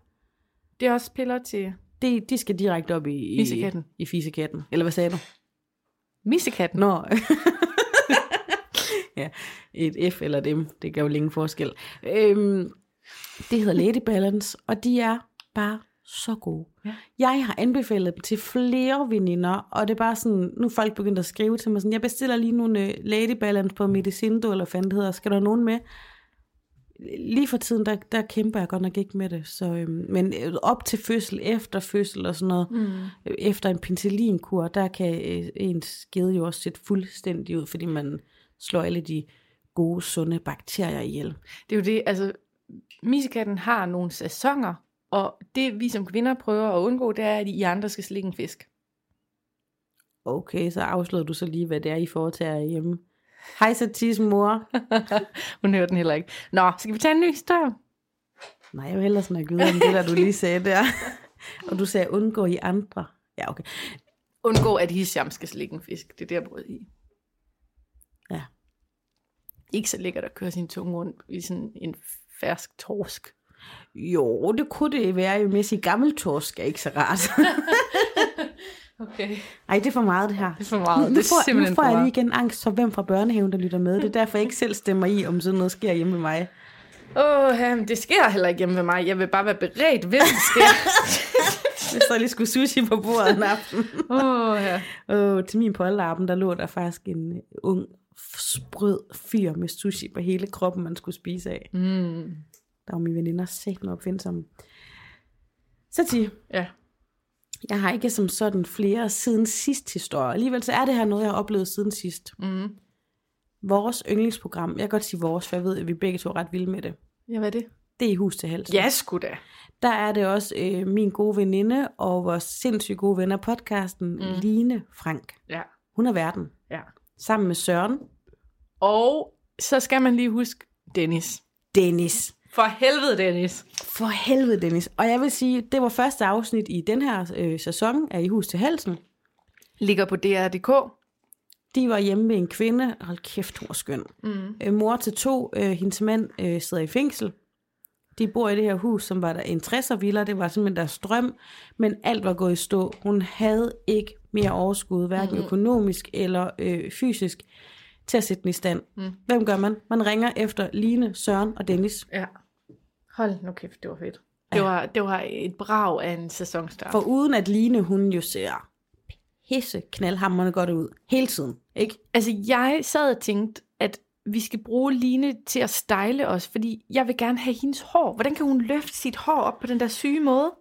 Det er også piller til De, de skal direkte op i, i, Fisekatten. i fisekatten. Eller hvad sagde du? missekatten. Nå. ja, et F eller dem, det gør jo ingen forskel. Øhm, det hedder Lady Balance, og de er bare så gode. Ja. Jeg har anbefalet dem til flere veninder, og det er bare sådan, nu er folk begyndt at skrive til mig sådan, jeg bestiller lige nogle øh, Lady Balance på Medicindo, eller hvad det hedder, skal der nogen med? Lige for tiden, der, der kæmper jeg godt nok ikke med det. Så, øhm, men øh, op til fødsel, efter fødsel og sådan noget, Mm. efter en penicillinkur, der kan øh, ens skede jo også sætte fuldstændig ud, fordi man slår alle de gode, sunde bakterier ihjel. Det er jo det, altså, missekatten har nogle sæsoner, og det vi som kvinder prøver at undgå, det er, at I andre skal slikke en fisk. Okay, så afslører du så lige, hvad det er, I foretager hjemme. Hej Satis mor. Hun hører den heller ikke. Nå, skal vi tage en ny historie? Nej, jeg vil hellere snakke videre om det, der du lige sagde der. Og du sagde, undgå I andre. Ja, okay. Undgå, at Hisham skal slikke en fisk. Det er det, jeg brød i. Ja. Ikke så lækkert at køre sin tunge rundt i sådan en fersk torsk. Jo, det kunne det være, med at sige gammel torsk er ikke så rart. Okay. Ej, det er for meget det her. Det er for meget. Nu Det er får, simpelthen nu får jeg lige igen angst for, hvem fra børnehaven, der lytter med. Det er derfor, jeg ikke selv stemmer i, om sådan noget sker hjemme med mig. Åh, men det sker heller ikke hjemme ved mig. Jeg vil bare være beredt, hvis det sker. Hvis der lige skulle sushi på bordet en aften. Åh, ja. Og til min polterappen, der lå der faktisk en øh, ung, sprød fyr med sushi på hele kroppen, man skulle spise af. Mm. Der var mine veninder sæt med opfindsomme. Så til, Ja. jeg har ikke som sådan flere siden sidst historie. Alligevel så er det her noget, jeg har oplevet siden sidst. Mm. Vores yndlingsprogram, jeg kan godt sige vores, for jeg ved, at vi begge to er ret vilde med det. Ja, hvad er det? Det er i hus til hals. Ja, sgu da. Der er det også øh, min gode veninde og vores sindssygt gode ven af podcasten, mm. Line Frank. Ja. Hun er verden. Ja. Sammen med Søren. Og så skal man lige huske Dennis. Dennis. For helvede, Dennis. For helvede, Dennis. Og jeg vil sige, det var første afsnit i den her øh, sæson af I hus til halsen. Ligger på DR.dk. De var hjemme med en kvinde. Hold kæft, hun var skøn. Mm. Øh, mor til to. Øh, hendes mand øh, sidder i fængsel. De bor i det her hus, som var der en 60'er villa. Det var simpelthen deres drøm, men alt var gået i stå. Hun havde ikke mere overskud, hverken mm-hmm. økonomisk eller øh, fysisk, til at sætte den i stand. Mm. Hvem gør man? Man ringer efter Line, Søren og Dennis. Ja. Hold nu kæft, det var fedt. Det, var, det var et brag af en sæsonstart. For uden at Line, hun jo ser pisse knaldhammerne godt ud. Hele tiden, ikke? Altså, jeg sad og tænkte, at vi skal bruge Line til at style os, fordi jeg vil gerne have hendes hår. Hvordan kan hun løfte sit hår op på den der syge måde?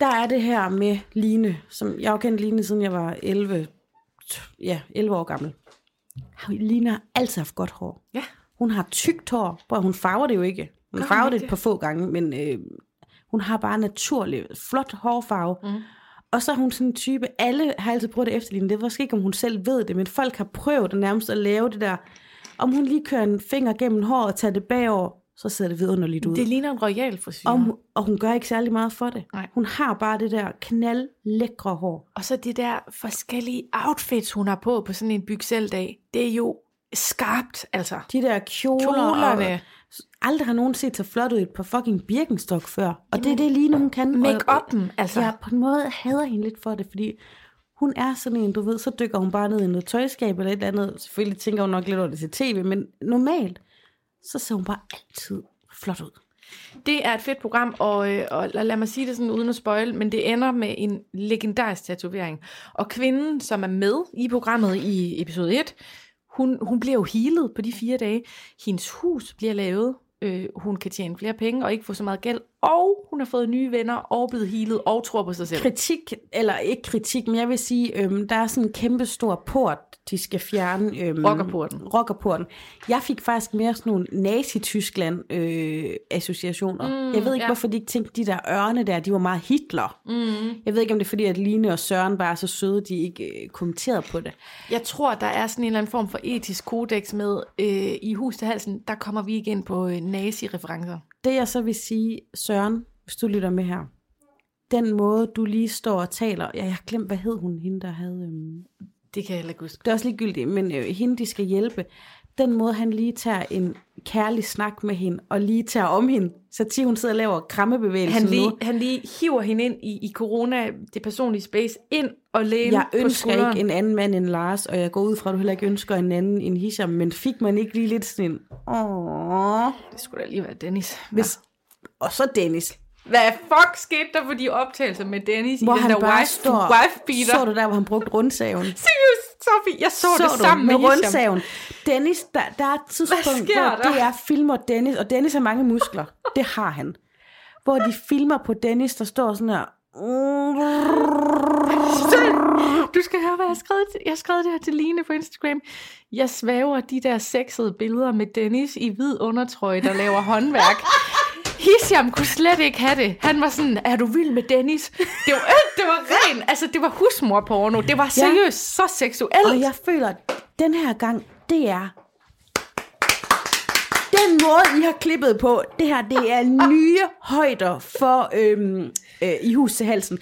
Der er det her med Line, som jeg har kendt Line, siden jeg var 11, ja, 11 år gammel. Line har altid haft godt hår. Ja. Hun har tykt hår, hvor hun farver det jo ikke. Hun Gør farver det et par få gange, men øh, hun har bare naturlig, flot hårfarve. Mm. Og så er hun sådan en type, alle har altid prøvet det efterligne. Det var måske ikke, om hun selv ved det, men folk har prøvet at nærmest at lave det der. Om hun lige kører en finger gennem håret og tager det bagover, så ser det vidunderligt ud. Det ligner en royal frisyr. og, hun, og hun gør ikke særlig meget for det. Nej. Hun har bare det der knaldlækre hår. Og så det der forskellige outfits, hun har på på sådan en bygseldag. Det er jo skarpt, altså. De der kjoler. Kjolerne. Aldrig har nogen set så flot ud i et par fucking Birkenstock før. Og det er det lige hun kan. Make-up'en, altså. Jeg på en måde hader hende lidt for det, fordi hun er sådan en, du ved, så dykker hun bare ned i noget tøjskab eller et eller andet. Selvfølgelig tænker hun nok lidt over det til tv, men normalt, så ser hun bare altid flot ud. Det er et fedt program, og, øh, og lad, lad mig sige det sådan uden at spoil, men det ender med en legendarisk tatovering. Og kvinden, som er med i programmet i episode 1, hun, hun bliver jo healet på de fire dage. Hendes hus bliver lavet. Øh, hun kan tjene flere penge og ikke få så meget gæld. Og hun har fået nye venner og blevet healet og tror på sig selv. Kritik, eller ikke kritik, men jeg vil sige, øhm, der er sådan en kæmpe stor port, de skal fjerne. Øhm, Rockerporten. Rockerporten. Jeg fik faktisk mere sådan nogle Nazi-Tyskland-associationer. Mm, jeg ved ikke, ja. hvorfor de ikke tænkte, de der ørne der, de var meget Hitler. Mm. Jeg ved ikke, om det er fordi, at Line og Søren bare er så søde, de ikke øh, kommenterede på det. Jeg tror, der er sådan en eller anden form for etisk kodex med øh, i hus til halsen, der kommer vi ind på øh, nazi-referencer. Det jeg så vil sige, Søren, hvis du lytter med her, den måde, du lige står og taler, ja, jeg har glemt, hvad hed hun, hende der havde... Øhm, Det kan jeg heller ikke huske. det er også ligegyldigt, men øh, hende, de skal hjælpe, den måde, han lige tager en kærlig snak med hende, og lige tager om hende, så til hun sidder og laver krammebevægelsen Han lige, nu. han lige hiver hende ind i, i corona, det personlige space, ind og læne Jeg ønsker ikke en anden mand end Lars, og jeg går ud fra, at du heller ikke ønsker en anden end Hisham, men fik man ikke lige lidt sådan en, åh, Det skulle da lige være Dennis. hvis, og så Dennis, Hvad fuck skete der for de optagelser med Dennis hvor i den han der bare wife, står, wife beater? så du der, hvor han brugte rundsaven? Seriøst, Sofie, jeg så, så det sammen med, med rundsaven. Dennis, der, der er et tidspunkt, hvor der? det er filmer Dennis, og Dennis har mange muskler. Det har han. Hvor de filmer på Dennis, der står sådan her. Du skal høre, hvad jeg har skrevet. Jeg har skrevet det her til Line på Instagram. Jeg svæver de der sexede billeder med Dennis i hvid undertrøje, der laver håndværk. Hisham kunne slet ikke have det. Han var sådan, er du vild med Dennis? Det var, det var ren, altså det var husmorporno. Det var seriøst så seksuelt. Og jeg føler, at den her gang, det er den måde, I har klippet på, det her, det er nye højder for øhm, øh, i hus til halsen.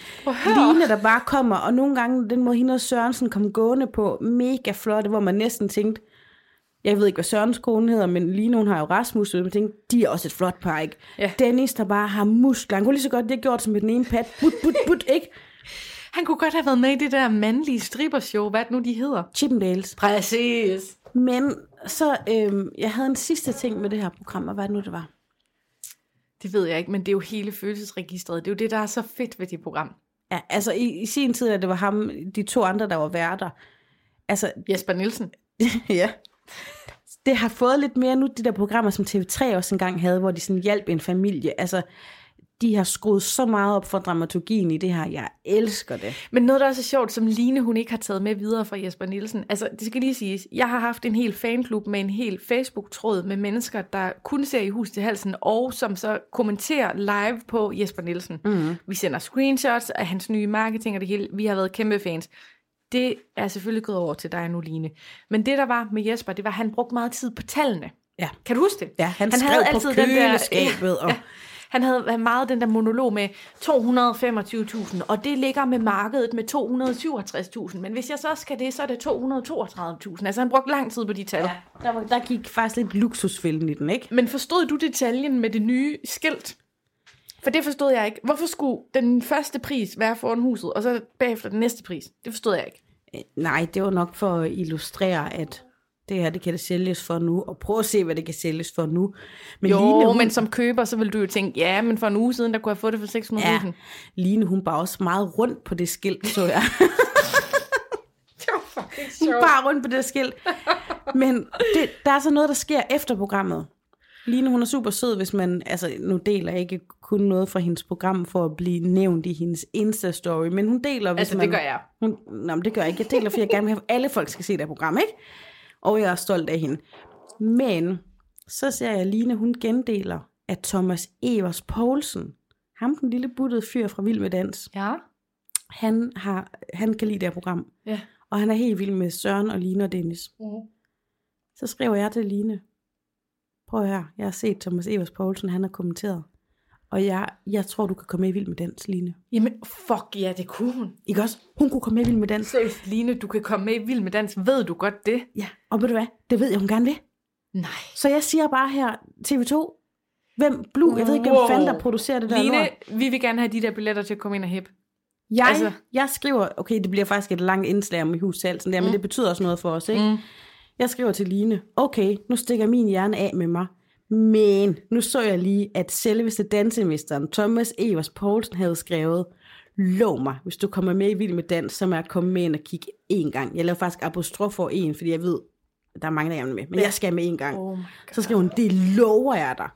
Line, der bare kommer, og nogle gange den måde, hende og Sørensen kom gående på, mega flotte, hvor man næsten tænkte, jeg ved ikke, hvad Sørens kone hedder, men Line, hun har jo Rasmus, og man tænkte, de er også et flot par, ikke? Ja. Dennis, der bare har muskler, han kunne lige så godt det gjort som med den ene pat, but, but, but, ikke? Han kunne godt have været med i det der mandlige strippershow, hvad nu de hedder. Chippendales. Præcis. Men så, øhm, jeg havde en sidste ting med det her program, og hvad nu, det var? Det ved jeg ikke, men det er jo hele følelsesregistret. Det er jo det, der er så fedt ved det program. Ja, altså i, i sin tid, da det var ham, de to andre, der var værter. Altså, Jesper Nielsen. ja. Det har fået lidt mere nu, de der programmer, som TV3 også engang havde, hvor de sådan hjalp en familie. Altså, de har skruet så meget op for dramaturgien i det her. Jeg elsker det. Men noget, der er så sjovt, som Line hun ikke har taget med videre fra Jesper Nielsen. Altså, det skal lige siges, jeg har haft en hel fanklub med en hel Facebook-tråd med mennesker, der kun ser i hus til halsen, og som så kommenterer live på Jesper Nielsen. Mm. Vi sender screenshots af hans nye marketing og det hele. Vi har været kæmpe fans. Det er selvfølgelig gået over til dig nu, Line. Men det, der var med Jesper, det var, at han brugte meget tid på tallene. Ja. Kan du huske det? Ja, han skrev på køleskabet, og- Han havde meget den der monolog med 225.000, og det ligger med markedet med 267.000. Men hvis jeg så skal det, så er det 232.000. Altså han brugte lang tid på de tal. Ja. Der, var, der gik faktisk lidt luksusfælden i den, ikke? Men forstod du detaljen med det nye skilt? For det forstod jeg ikke. Hvorfor skulle den første pris være foran huset, og så bagefter den næste pris? Det forstod jeg ikke. Øh, Nej, det var nok for at illustrere, at det her, det kan det sælges for nu, og prøv at se, hvad det kan sælges for nu. Men Jo, Line, hun, men som køber, så vil du jo tænke, ja, men for en uge siden, der kunne jeg få det for 600.000. ja, Line, hun var også meget rundt på det skilt, så jeg. Det var fucking Hun bare rundt på det skilt. Men det, der er så noget, der sker efter programmet. Line, hun er super sød, hvis man, altså nu deler jeg ikke kun noget fra hendes program for at blive nævnt i hendes Insta-story, men hun deler, hvis Altså, man... det gør jeg. Hun, nå, men det gør jeg ikke. Jeg deler, fordi jeg gerne vil have, at alle folk skal se det program, ikke? Og jeg er stolt af hende. Men så ser jeg, at Line, hun gendeler, at Thomas Evers Poulsen, ham den lille buttede fyr fra Vild med Dans, Ja. han, har, han kan lide det her program. Ja. Og han er helt vild med Søren og Line og Dennis. Mm. Så skriver jeg til Line, prøv her, jeg har set Thomas Evers Poulsen, han har kommenteret. Og jeg, jeg tror, du kan komme med i Vild med Dans, Line. Jamen, fuck ja, det kunne hun. Ikke også? Hun kunne komme med i Vild med Dans. Seriøst, Line, du kan komme med i Vild med Dans. Ved du godt det? Ja, og ved du hvad? Det ved jeg, hun gerne vil. Nej. Så jeg siger bare her, TV2, hvem, Blue, jeg ved ikke, hvem Wow. fanden der producerer det der Line, lort. vi vil gerne have de der billetter til at komme ind og hæppe. Jeg, altså- jeg skriver, okay, det bliver faktisk et langt indslag om i hus til alt sådan der, mm. men det betyder også noget for os, ikke? Mm. Jeg skriver til Line, okay, nu stikker min hjerne af med mig, men nu så jeg lige, at selveste dansemesteren Thomas Evers Poulsen havde skrevet, lov mig, hvis du kommer med i Vild med Dans, så må jeg komme med ind og kigge en gang. Jeg laver faktisk apostrof for en, fordi jeg ved, at der er mange, der vil med, men jeg skal med en gang. Oh Så skriver hun, det lover jeg dig.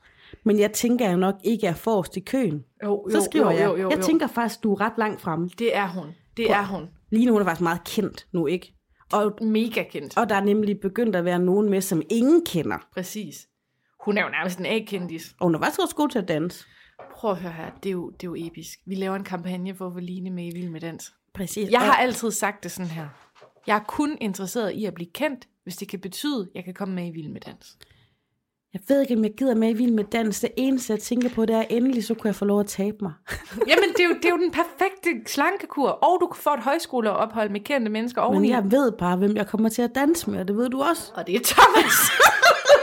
Men jeg tænker, jeg nok ikke er forrest i køen. Jo, Så skriver jo, jeg, jo, jo, jeg jo. tænker faktisk, du er ret langt fremme. Det er hun. Det er hun. Line, hun er faktisk meget kendt nu, ikke? Og, Mega kendt. og der er nemlig begyndt at være nogen med, som ingen kender. Præcis. Hun er jo nærmest en A-kendis. Og hun er faktisk også god til at danse. Prøv at høre her, det er, jo, det er jo episk. Vi laver en kampagne for at få Line med i Vild med Dans. Præcis. Jeg har altid sagt det sådan her. Jeg er kun interesseret i at blive kendt, hvis det kan betyde, at jeg kan komme med i Vild med Dans. Jeg ved ikke, om jeg gider med i Vild med Dans. Det eneste, jeg tænker på, det er, at endelig så kunne jeg få lov at tabe mig. Jamen, det er, jo, det er jo den perfekte slankekur. Og du kan få et højskoleophold med kendte mennesker Men oveni. jeg ved bare, hvem jeg kommer til at danse med, og det ved du også. Og det er Thomas.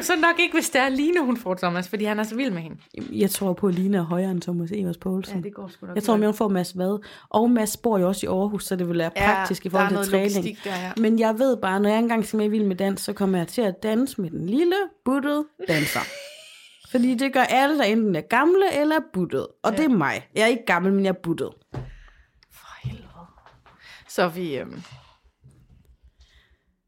Du så nok ikke, hvis det er Line, hun får Thomas, fordi han er så vild med hende. Jeg tror på, at Line er højere end Thomas Evers Poulsen. det går sgu nok. Jeg tror, at hun får Mads Vad. Og Mads bor jo også i Aarhus, så det vil være Ja, praktisk i der er forhold til træning. der, ja. Men jeg ved bare, når jeg engang skal med i Vild med Dans, så kommer jeg til at danse med den lille, buttede danser. Fordi det gør alle, der enten er gamle eller er buttet. Og ja. det er mig. Jeg er ikke gammel, men jeg er buttet. For helvede. Så vi... Øhm,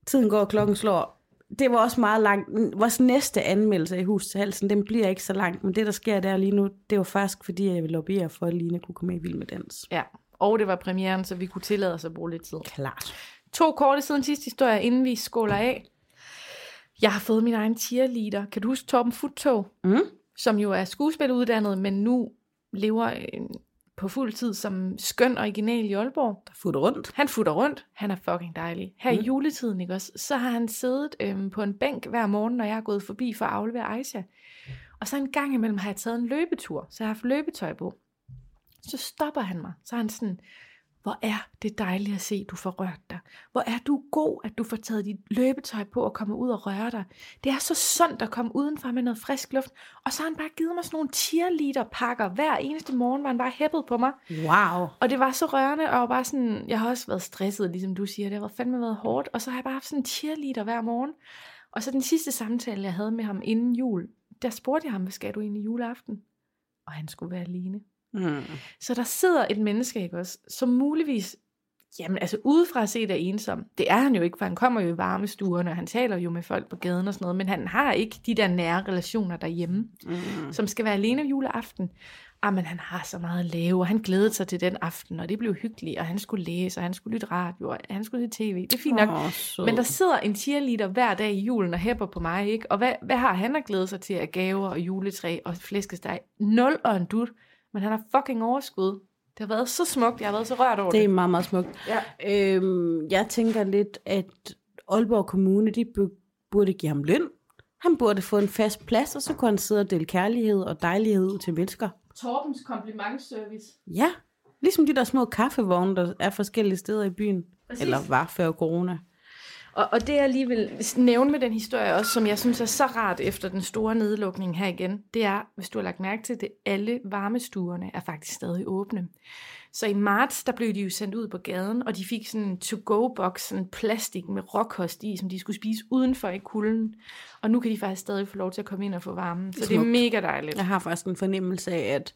Tiden går, klokken slår. Det var også meget langt. Vores næste anmeldelse i Hus til Halsen, den bliver ikke så langt. Men det, der sker der lige nu, det var faktisk, fordi jeg vil lobbyere for, at Line kunne komme med i Vild med Dans. ja, og det var premieren, så vi kunne tillade os at bruge lidt tid. Klart. To korte siden sidste historie, inden vi skåler af. Jeg har fået min egen cheerleader. Kan du huske Torben Futtog? Mm. Som jo er skuespiluddannet, men nu lever øh, på fuld tid som skøn original i Aalborg. Der futter rundt. Han futter rundt. Han er fucking dejlig. Her mm. i juletiden, ikke også? Så har han siddet øhm, på en bænk hver morgen, når jeg er gået forbi for at aflevere Aisha. Og så en gang imellem har jeg taget en løbetur, så jeg har haft løbetøj på. Så stopper han mig. Så er han sådan, hvor er det dejligt at se, du får rørt dig. Hvor er du god, at du får taget dit løbetøj på og kommer ud og røre dig. Det er så sundt at komme udenfor med noget frisk luft. Og så har han bare givet mig sådan nogle cheerleader-pakker. Hver eneste morgen var han bare hæppet på mig. Wow. Og det var så rørende, og bare sådan, jeg har også været stresset, ligesom du siger, det har fandme været hårdt, og så har jeg bare haft sådan en cheerleader hver morgen. Og så den sidste samtale, jeg havde med ham inden jul, der spurgte jeg ham, hvad skal du egentlig juleaften? Og han skulle være alene. Mm. Så der sidder et menneske, ikke også, som muligvis, jamen altså udefra set er ensom. Det er han jo ikke, for han kommer jo i varmestuerne, og han taler jo med folk på gaden og sådan noget, men han har ikke de der nære relationer derhjemme Mm. som skal være alene juleaften. Ah, men han har så meget at lave, og han glædede sig til den aften, og det blev hyggeligt, og han skulle læse, og han skulle lytte radio, og han skulle se tv. Det er fint nok. Åh, sød. Men der sidder en cheerleader hver dag i julen og hæpper på mig, ikke? Og hvad, hvad har han at glæde sig til af gaver og juletræ og flæskesteg? Nul og en dut. Men han har fucking overskud. Det har været så smukt. Jeg har været så rørt over det. Det er meget, meget smukt. Ja. Øhm, jeg tænker lidt, at Aalborg Kommune, de bu- burde give ham løn. Han burde få en fast plads, og så kunne han sidde og dele kærlighed og dejlighed ud til mennesker. Torbens komplimentservice. Ja, ligesom de der små kaffevogne, der er forskellige steder i byen. Præcis. Eller var før corona. Og, og det jeg lige vil nævne med den historie også, som jeg synes er så rart efter den store nedlukning her igen, det er, hvis du har lagt mærke til det, alle varmestuerne er faktisk stadig åbne. Så i marts, der blev de jo sendt ud på gaden, og de fik sådan en to-go-box, sådan plastik med råkost i, som de skulle spise udenfor i kulden. Og nu kan de faktisk stadig få lov til at komme ind og få varmen. Så det er mega dejligt. Jeg har faktisk en fornemmelse af, at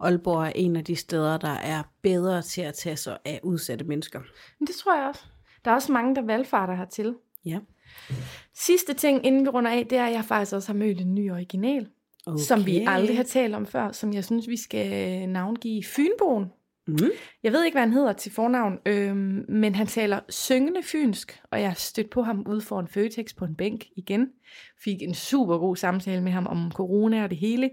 Aalborg er en af de steder, der er bedre til at tage sig af udsatte mennesker. Men det tror jeg også. Der er også mange, der valgfarter hertil. Ja. Sidste ting, inden vi runder af, det er, at jeg faktisk også har mødt en ny original, okay. som vi aldrig har talt om før, som jeg synes, vi skal navngive Fynboen. Mm. Jeg ved ikke, hvad han hedder til fornavn, øhm, men han taler syngende fynsk, og jeg stødte på ham ude for en Føtex på en bænk igen. Fik en super god samtale med ham om corona og det hele.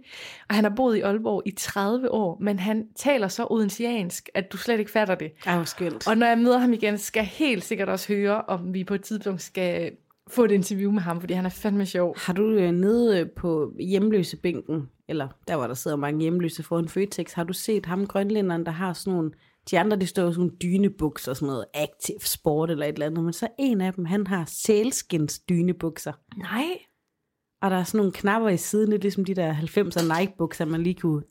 Og han har boet i Aalborg i 30 år, men han taler så odensiansk, at du slet ikke fatter det. Ej, skønt. Og når jeg møder ham igen, skal jeg helt sikkert også høre, om vi på et tidspunkt skal få et interview med ham, fordi han er fandme sjov. Har du øh, nede øh, på hjemløsebænken, eller der hvor der sidder mange hjemløse foran Føtex, har du set ham grønlænderen, der har sådan nogle, de andre de står sådan nogle dynebukser, sådan noget active sport eller et eller andet, men så en af dem, han har sælskins dynebukser. Nej. Og der er sådan nogle knapper i siden, lidt ligesom de der 90'er Nike-bukser, man lige kunne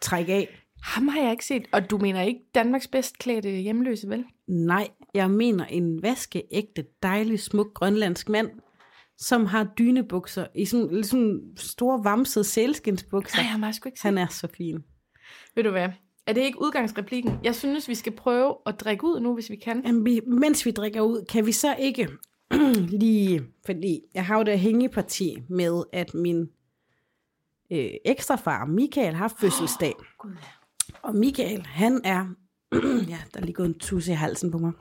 trække af. Ham har jeg ikke set. Og du mener ikke Danmarks bedst klædte hjemløse, vel? Nej, jeg mener en vaskeægte, dejlig, smuk grønlandsk mand, som har dynebukser i sådan, sådan store, vamsede sælskinsbukser. Nej, ham har sgu ikke set. Han er så fin. Ved du hvad? Er det ikke udgangsreplikken? Jeg synes, vi skal prøve at drikke ud nu, hvis vi kan. Jamen, vi, mens vi drikker ud, kan vi så ikke lige, fordi jeg har jo det hængeparti med, at min øh, ekstrafar, Michael, har fødselsdag. Gud, ja. Og Michael, han er, ja, der er lige gået en tusse i halsen på mig.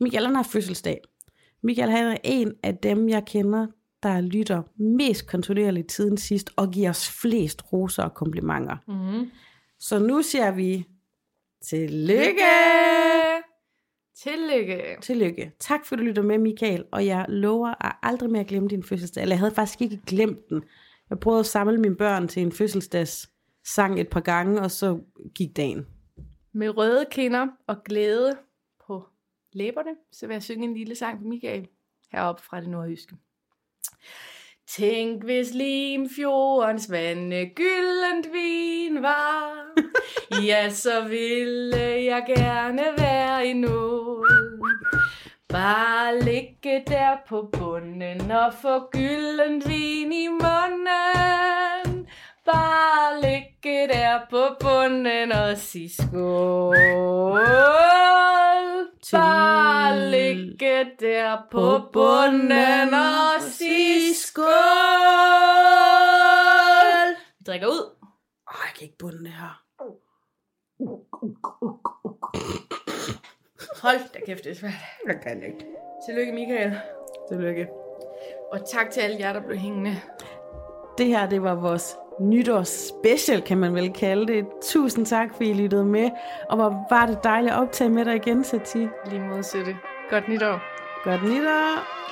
Michael, han har fødselsdag. Michael, han er en af dem, jeg kender, der lytter mest kontinuerligt tiden sidst, og giver os flest roser og komplimenter. Mm-hmm. Så nu siger vi, tillykke! Lykke! Tillykke! Tillykke. Tak for, at du lytter med, Michael. Og jeg lover at aldrig mere glemme din fødselsdag. Eller jeg havde faktisk ikke glemt den. Jeg prøvede at samle mine børn til en sang et par gange, og så gik dagen. Med røde kinder og glæde på læberne, så vil jeg synge en lille sang for Michael heroppe fra det nordjyske. Tænk hvis Limfjordens vande gyldent vin var, ja, så ville jeg gerne være i nål. Bare ligge der på bunden og få gyldent vin i munden. Bare ligge der på bunden og sige skål. Bare ligge der på bunden og sige skål. Vi drikker ud. Åh, jeg kan ikke bunde det her. Hold da kæft, det er svært. Jeg kan ikke. Tillykke, Michael. Tillykke. Og tak til alle jer, der blev hængende. Det her, det var vores nytårs special, kan man vel kalde det. Tusind tak, fordi I lyttede med. Og hvor var det dejligt at optage med dig igen, Sati. Lige mod Søtte. Godt nytår. Godt nytår.